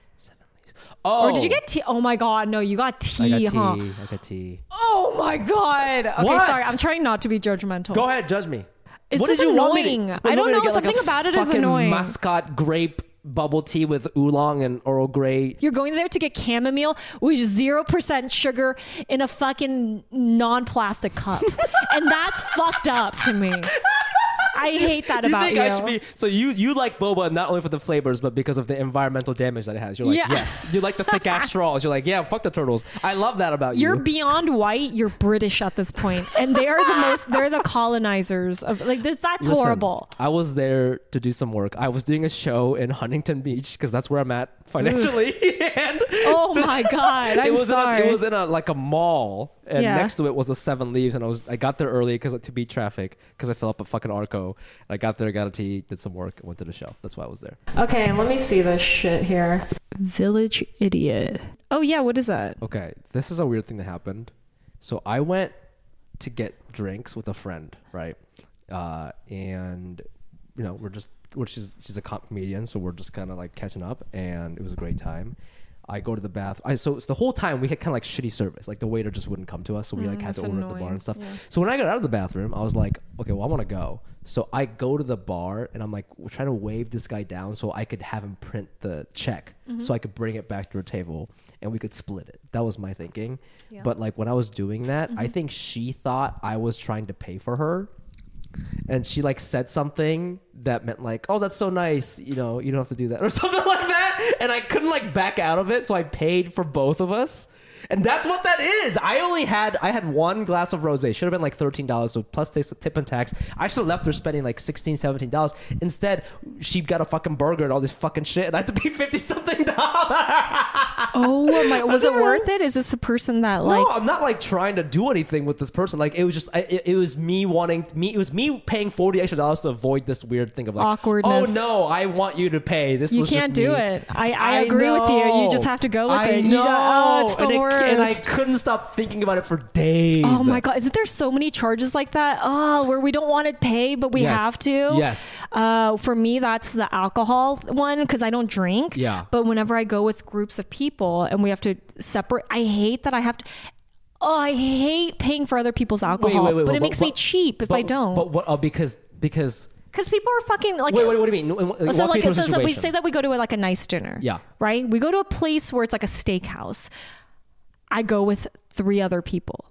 Oh, Or did you oh. get tea? Oh my god, no, you got I tea, got huh? tea. I got tea. Oh my god. Okay, What? sorry. I'm trying not to be judgmental. Go ahead, judge me. It's what just did you want me to- annoying. I don't want me to know, something about it is fucking annoying. Muscat grape bubble tea with oolong and Earl Grey. You're going there to get chamomile with zero percent sugar in a fucking non-plastic cup, <laughs> and that's fucked up to me. <laughs> I hate that <laughs> You about think you. I should be? So you you like boba not only for the flavors, but because of the environmental damage that it has. You're like, Yeah. yes. You like the thick ass <laughs> straws. You're like, yeah, fuck the turtles. I love that about you. You're you. beyond white. You're British at this point, and they are the most. They're the <laughs> colonizers of like this. That's Listen, horrible. I was there to do some work. I was doing a show in Huntington Beach because that's where I'm at financially. and Oh my god! I'm it was sorry. In a, it was in a like a mall, and Yeah. next to it was a Seven Leaves, and I was I got there early because to beat traffic because I filled up a fucking Arco. And I got there, got a tea, did some work, and went to the show. That's why I was there. okay, let me see this shit here. Village idiot. Oh yeah, what is that? Okay, this is a weird thing that happened. So I went to get drinks with a friend, right? Uh, and you know, we're just, we're, she's she's a com- comedian, so we're just kind of like catching up, and it was a great time. I go to the bath. I so, it's the whole time we had kind of like shitty service. Like the waiter just wouldn't come to us, so we like mm, had to order at the bar and stuff. So when I got out of the bathroom, I was like, okay, well I want to go. So I go to the bar and I'm like trying to wave this guy down so I could have him print the check, mm-hmm. so I could bring it back to her table and we could split it. That was my thinking. But like when I was doing that, I mm-hmm. think she thought I was trying to pay for her and she like said something that meant like, "Oh, that's so nice," you know, you don't have to do that <laughs> or something like that. And I couldn't like back out of it, so I paid for both of us. And that's what that is. I only had I had one glass of rosé. Should have been like thirteen dollars, so plus tip and tax. I should have left her spending like 16 dollars. Instead, she got a fucking burger and all this fucking shit, and I had to pay <laughs> fifty something dollars. Oh my! <laughs> Was it worth it? Is this a person that like? no, I'm not like trying to do anything with this person. Like it was just, it, it was me wanting me. It was me paying forty extra dollars to avoid this weird thing of like Awkwardness. Oh no, I want you to pay. This You was can't do me." it. I- I agree with you. You just have to go with I it. You oh, know. just- oh, it's the It, and I couldn't stop thinking about it for days. Oh my god! Isn't there so many charges like that? Oh, where we don't want to pay, but we Yes. have to. Yes. Uh, for me, that's the alcohol one because I don't drink. Yeah. But whenever I go with groups of people and we have to separate, I hate that I have to. Oh, I hate paying for other people's alcohol. wait, wait, wait, but it but- makes me cheap if But- I don't. But what? Oh, because because. Because people are fucking like. Wait, wait, what do you mean? So like so, so we say that we go to like a nice dinner. Yeah. Right. We go to a place where it's like a steakhouse. I go with three other people.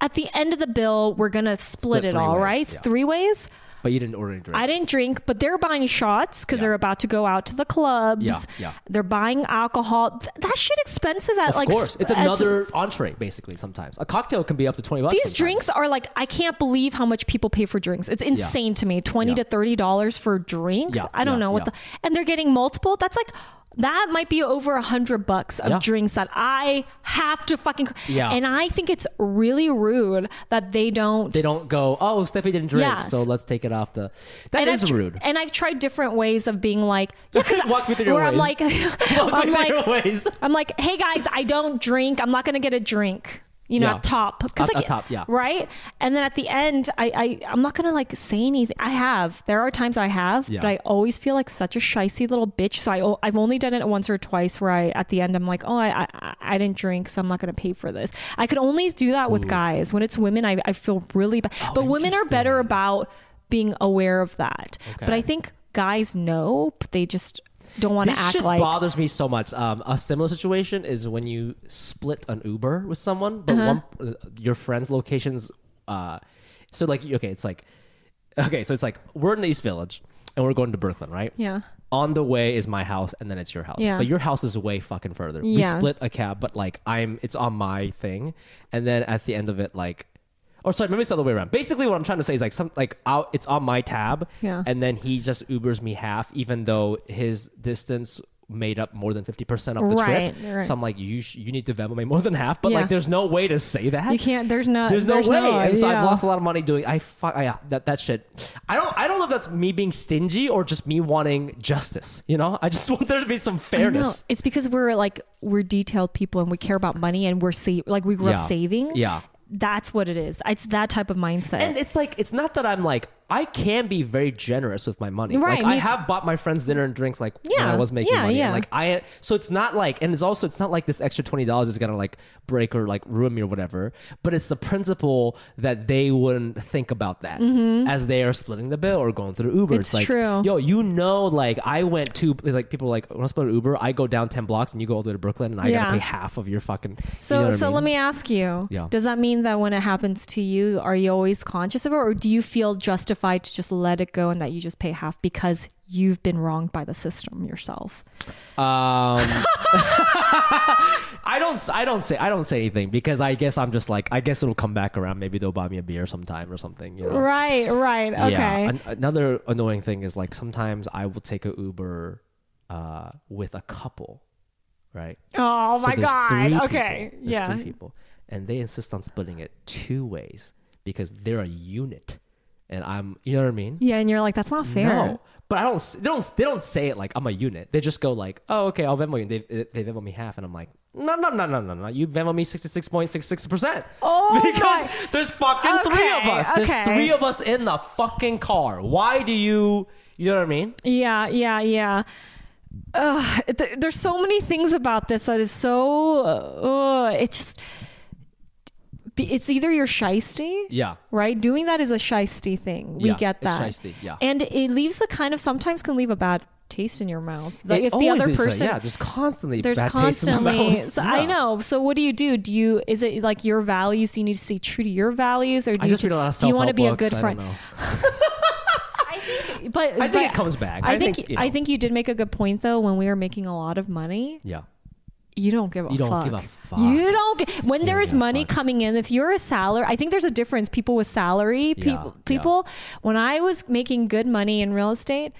At the end of the bill, we're gonna split, Split it all, ways, right? yeah. Three ways. But you didn't order any drinks. I didn't drink, but they're buying shots because Yeah. they're about to go out to the clubs. Yeah, yeah. They're buying alcohol. Th- that shit expensive at Of like. Of course, it's at- another entree. Basically, sometimes a cocktail can be up to twenty bucks. These sometimes. drinks are like I can't believe how much people pay for drinks. It's insane to me. Twenty Yeah. to thirty dollars for a drink. Yeah, I don't yeah, know what yeah. the and they're getting multiple. That's like that might be over a hundred bucks of Yeah. drinks that I have to fucking. Yeah. And I think it's really rude that they don't. They don't go. Oh, Steffie didn't drink, Yes. so let's take it off the. That and is tr- rude. and I've tried different ways of being like, <laughs> yeah, 'cause Walk me through your where I'm ways. like, <laughs> Walk I'm me through like, your ways. I'm like, hey guys, I don't drink. I'm not gonna get a drink. You know, Yeah. up top, because Up- like, up top, yeah. right. And then at the end, I, I, I'm not gonna like say anything. I have. There are times I have, Yeah. but I always feel like such a shicey little bitch. So I, I've only done it once or twice where I, at the end, I'm like, oh, I, I, I didn't drink, so I'm not gonna pay for this. I could only do that with guys. When it's women, I, I feel really bad. Oh, but women are better about being aware of that. But I think guys know, but they just don't want to This act shit like. bothers me so much. Um, a similar situation is when you split an Uber with someone, but Uh-huh. one uh, your friend's locations. Uh, so like okay, it's like okay, so it's like we're in the East Village and we're going to Brooklyn, right? Yeah. On the way is my house, and then it's your house. Yeah. But your house is way fucking further. We split a cab, but like I'm, it's on my thing, and then at the end of it, like. Or sorry, maybe it's the other way around. Basically, what I'm trying to say is like some like out, it's on my tab, Yeah. and then he just Ubers me half, even though his distance made up more than fifty percent of the Right, trip. right. So I'm like, you sh- you need to Venmo me more than half, but Yeah. like, there's no way to say that. You can't- there's no- There's no there's way, no- and so I've lost a lot of money doing. I fuck I, that that shit. I don't I don't know if that's me being stingy or just me wanting justice. You know, I just <laughs> want there to be some fairness. It's because we're like we're detailed people and we care about money and we're save like we grew Yeah. up saving. Yeah. That's what it is. It's that type of mindset. And it's like it's not that I'm like I can be very generous with my money. Right, Like I have bought my friends dinner and drinks like when I was making yeah, money. yeah. And like I so it's not like and it's also it's not like this extra twenty dollars is gonna like break or like ruin me or whatever. But it's the principle that they wouldn't think about that as they are splitting the bill or going through Uber. Mm-hmm. It's like true. yo, you know, like I went to like people are like when I split an Uber, I go down ten blocks and you go all the way to Brooklyn and I Yeah. gotta pay half of your fucking. So, you know what I so mean? let me ask you: Yeah. Does that mean that when it happens to you, are you always conscious of it, or do you feel justified to just let it go and that you just pay half because you've been wronged by the system yourself? Um, <laughs> I don't. I don't say. I don't say anything because I guess I'm just like. I guess it'll come back around. Maybe they'll buy me a beer sometime or something. You know. Right, right, okay. Yeah. An- another annoying thing is like sometimes I will take a Uber uh, with a couple, right? oh So my god. Okay, people. There's yeah. Three people, and they insist on splitting it two ways because they're a unit, and I'm. You know what I mean? Yeah, and you're like, that's not fair. No, but I don't. They don't. They don't say it like I'm a unit. They just go like, "Oh, okay, I'll Venmo you." They they Venmo me half, and I'm like, "No, no, no, no, no, no. You Venmo me sixty six point six six percent." Oh <laughs> because my- there's fucking three of Okay, us. There's okay. three of us in the fucking car. Why do you? You know what I mean? Yeah, yeah, yeah. Ugh, th- there's so many things about this that is so. Uh, it just. Be- It's either you're shisty, Yeah. right? Doing that is a shisty thing. We Yeah, get it's that. shisty, yeah. And it leaves a kind of sometimes can leave a bad taste in your mouth. Like It if the other is, person, yeah, there's constantly there's bad taste in my constantly. mouth. <laughs> So I know. So what do you do? Do you is it like your values? Do you need to stay true to your values, or do I you read a lot of do you want to self-help be a books. good I friend? don't know. <laughs> But I think but it comes back. I, I think, think, you I think you did make a good point though. When we were making a lot of money, Yeah. You don't give a You don't fuck. give a fuck. You don't get when there don't is money coming in. If you're a salary, I think there's a difference. People with salary, Yeah, people, yeah. people. When I was making good money in real estate.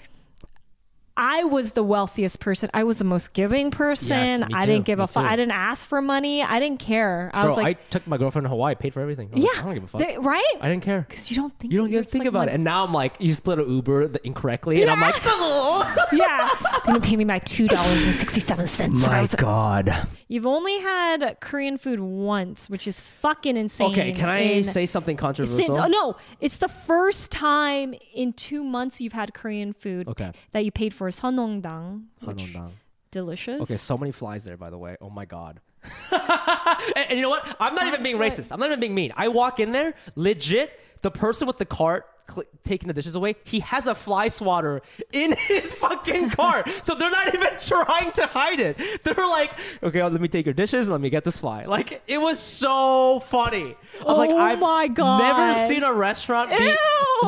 I was the wealthiest person. I was the most giving person. Yes, I didn't give me a fuck. I didn't ask for money. I didn't care. I Bro, was like, I took my girlfriend to Hawaii, paid for everything. I yeah, like, I don't give a fuck. they- right? I didn't care. Because you don't think You don't you're think like about it. And now I'm like, you split an Uber the, incorrectly, and I'm like, <laughs> yeah, they pay me my two dollars and sixty seven cents. my God. You've only had Korean food once, which is fucking insane. Okay, can I in- say something controversial? Since, oh no, it's the first time in two months you've had Korean food Okay. that you paid for Hanongdang. which- Hanongdang. Delicious. Okay, so many flies there, by the way. Oh my god. <laughs> and, and you know what? I'm not even being what- racist. I'm not even being mean. I walk in there, legit. The person with the cart cl- taking the dishes away, he has a fly swatter in <laughs> his fucking car. so they're not even <laughs> trying to hide it. They're like, okay, let me take your dishes. Let me get this fly. Like it was so funny. I was like, Oh I've my God. never seen a restaurant be <laughs>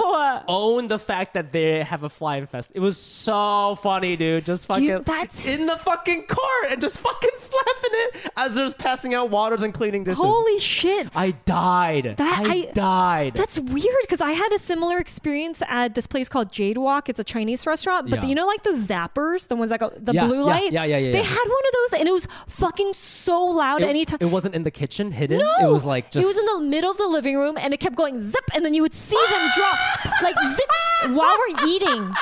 own the fact that they have a fly infest. It was so funny, dude. Just fucking You- that's- in the fucking car and just fucking slapping it as they're passing out waters and cleaning dishes. Holy shit. I died. That- I, I- died. That's weird because I had a similar experience at this place called Jade Wok. It's a Chinese restaurant, but Yeah. you know, like the zappers, the ones that go the Yeah, blue light. yeah, yeah, yeah, They had one of those, and it was fucking so loud. it, anytime it wasn't in the kitchen hidden. No, It was like just it was in the middle of the living room, and it kept going zip, and then you would see them drop <laughs> like zip while we're eating.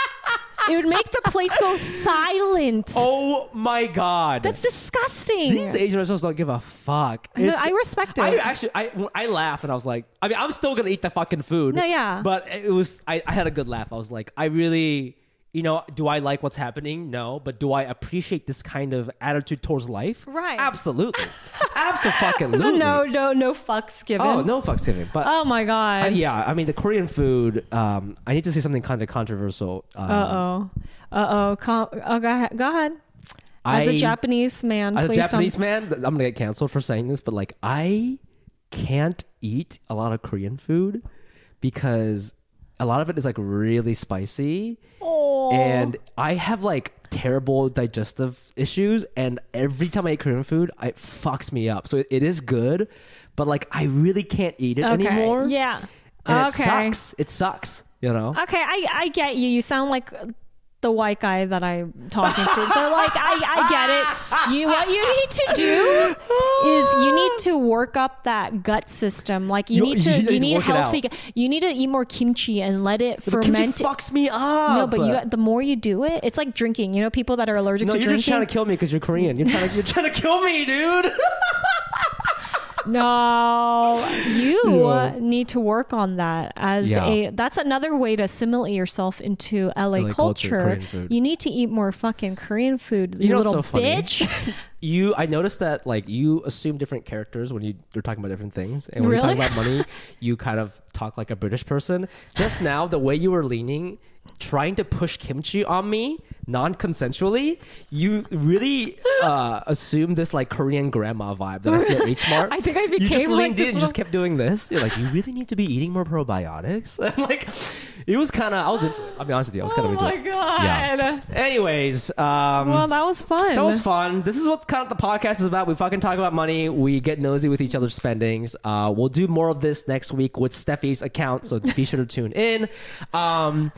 It would make the place go silent. <laughs> Oh my god. That's disgusting. these Asian restaurants don't give a fuck. It's- I respect it. I actually, I, I laughed and I was like, I mean, I'm still gonna eat the fucking food. No, yeah. But it was, I, I had a good laugh. I was like, I really, you know, do I like what's happening? No, but do I appreciate this kind of attitude towards life? Right. Absolutely. <laughs> Absolutely. no, no, no fucks given. Oh no, fucks given. But Oh my god. uh, yeah, I mean the Korean food. Um, I need to say something kind of controversial. Um, Uh oh. Uh oh. Com- oh, go ahead. Go ahead. As a I- Japanese man, as a Japanese don't. man, I'm gonna get canceled for saying this, but like I can't eat a lot of Korean food because a lot of it is like really spicy, and I have like terrible digestive issues, and every time I eat Korean food, it fucks me up. So it, it is good, but like I really can't eat it Okay. anymore. Yeah. and okay. it sucks. It sucks. You know. Okay, I, I get you. You sound like the white guy that I'm talking to. So like I, I get it. You what you need to do is you need to work up that gut system. Like you, You- need to you need you to need healthy. You need to eat more kimchi and let it But kimchi fucks me up. no, but you the more you do it, it's like drinking. You know, people that are allergic No, to you're drinking. just trying to kill me because you're Korean. You're trying to you're trying to kill me, dude. <laughs> No, you <laughs> do uh, need to work on that as Yeah. a that's another way to assimilate yourself into LA, LA culture, culture. You need to eat more fucking Korean food, you, You know little so bitch. <laughs> <laughs> you I noticed that like you assume different characters when you you're talking about different things, and when Really? you're talking about money, you kind of talk like a British person. Just now, the way you were leaning, trying to push kimchi on me non-consensually, you really uh, <laughs> assumed this like Korean grandma vibe that I see at <laughs> H Mart. I think I became you just like, leaned this in and just kept doing this. You're like, you really need to be eating more probiotics. <laughs> And, like, it was kind of. I was. Into it. I'll be honest with you. I was kind oh of into my it. god. Yeah. Anyways, um, Well, that was fun. that was fun. This is what kind of the podcast is about. We fucking talk about money. We get nosy with each other's spendings. Uh, we'll do more of this next week with Steffie's account, so be sure to tune in. Um,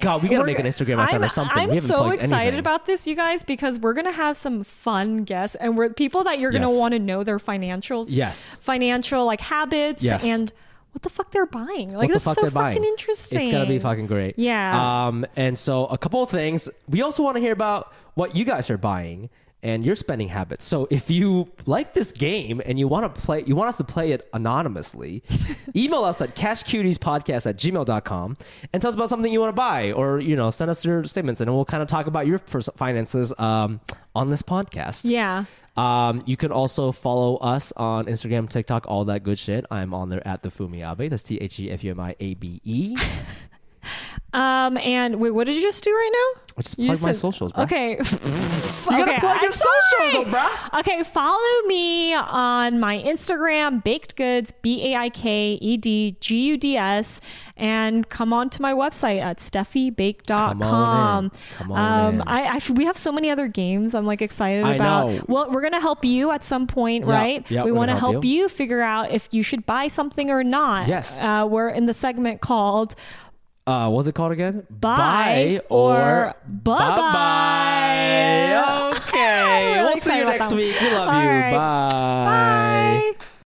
God, we gotta We're- make an Instagram account I'm, or something. I'm so excited anything. about this, you guys, because we're gonna have some fun guests, and we're people that you're gonna want to know their financials, Yes. financial like habits, Yes. and what the fuck they're buying. Like what the that's fuck so they're fucking buying. interesting. It's gonna be fucking great. Yeah. Um, and so a couple of things. We also want to hear about what you guys are buying and your spending habits. So if you like this game and you want to play, you want us to play it anonymously, <laughs> email us at cashcutiespodcast at gmail.com and tell us about something you want to buy or, you know, send us your statements and we'll kind of talk about your finances um, on this podcast. Yeah. Um, you can also follow us on Instagram, TikTok, all that good shit. I'm on there at the Fumiabe. That's T H E F U M I A B E. <laughs> Um. And wait, what did you just do right now? I just You plug my said- socials, bro. Okay. <laughs> you gotta plug your socials, bruh. Okay, follow me on my Instagram, baked goods, B A I K E D G U D S, and come on to my website at steffiebaik.com. Come on in. Come on um, in. I, I we have so many other games I'm like excited I about. know. Well, we're gonna help you at some point, Yeah, right? yeah, we want to help help you. you figure out if you should buy something or not. Yes. Uh, we're in the segment called Uh, what's it called again? Buy or bye-bye. bye-bye. Okay. <laughs> We'll see you next week. We love All you. right. Bye. Bye.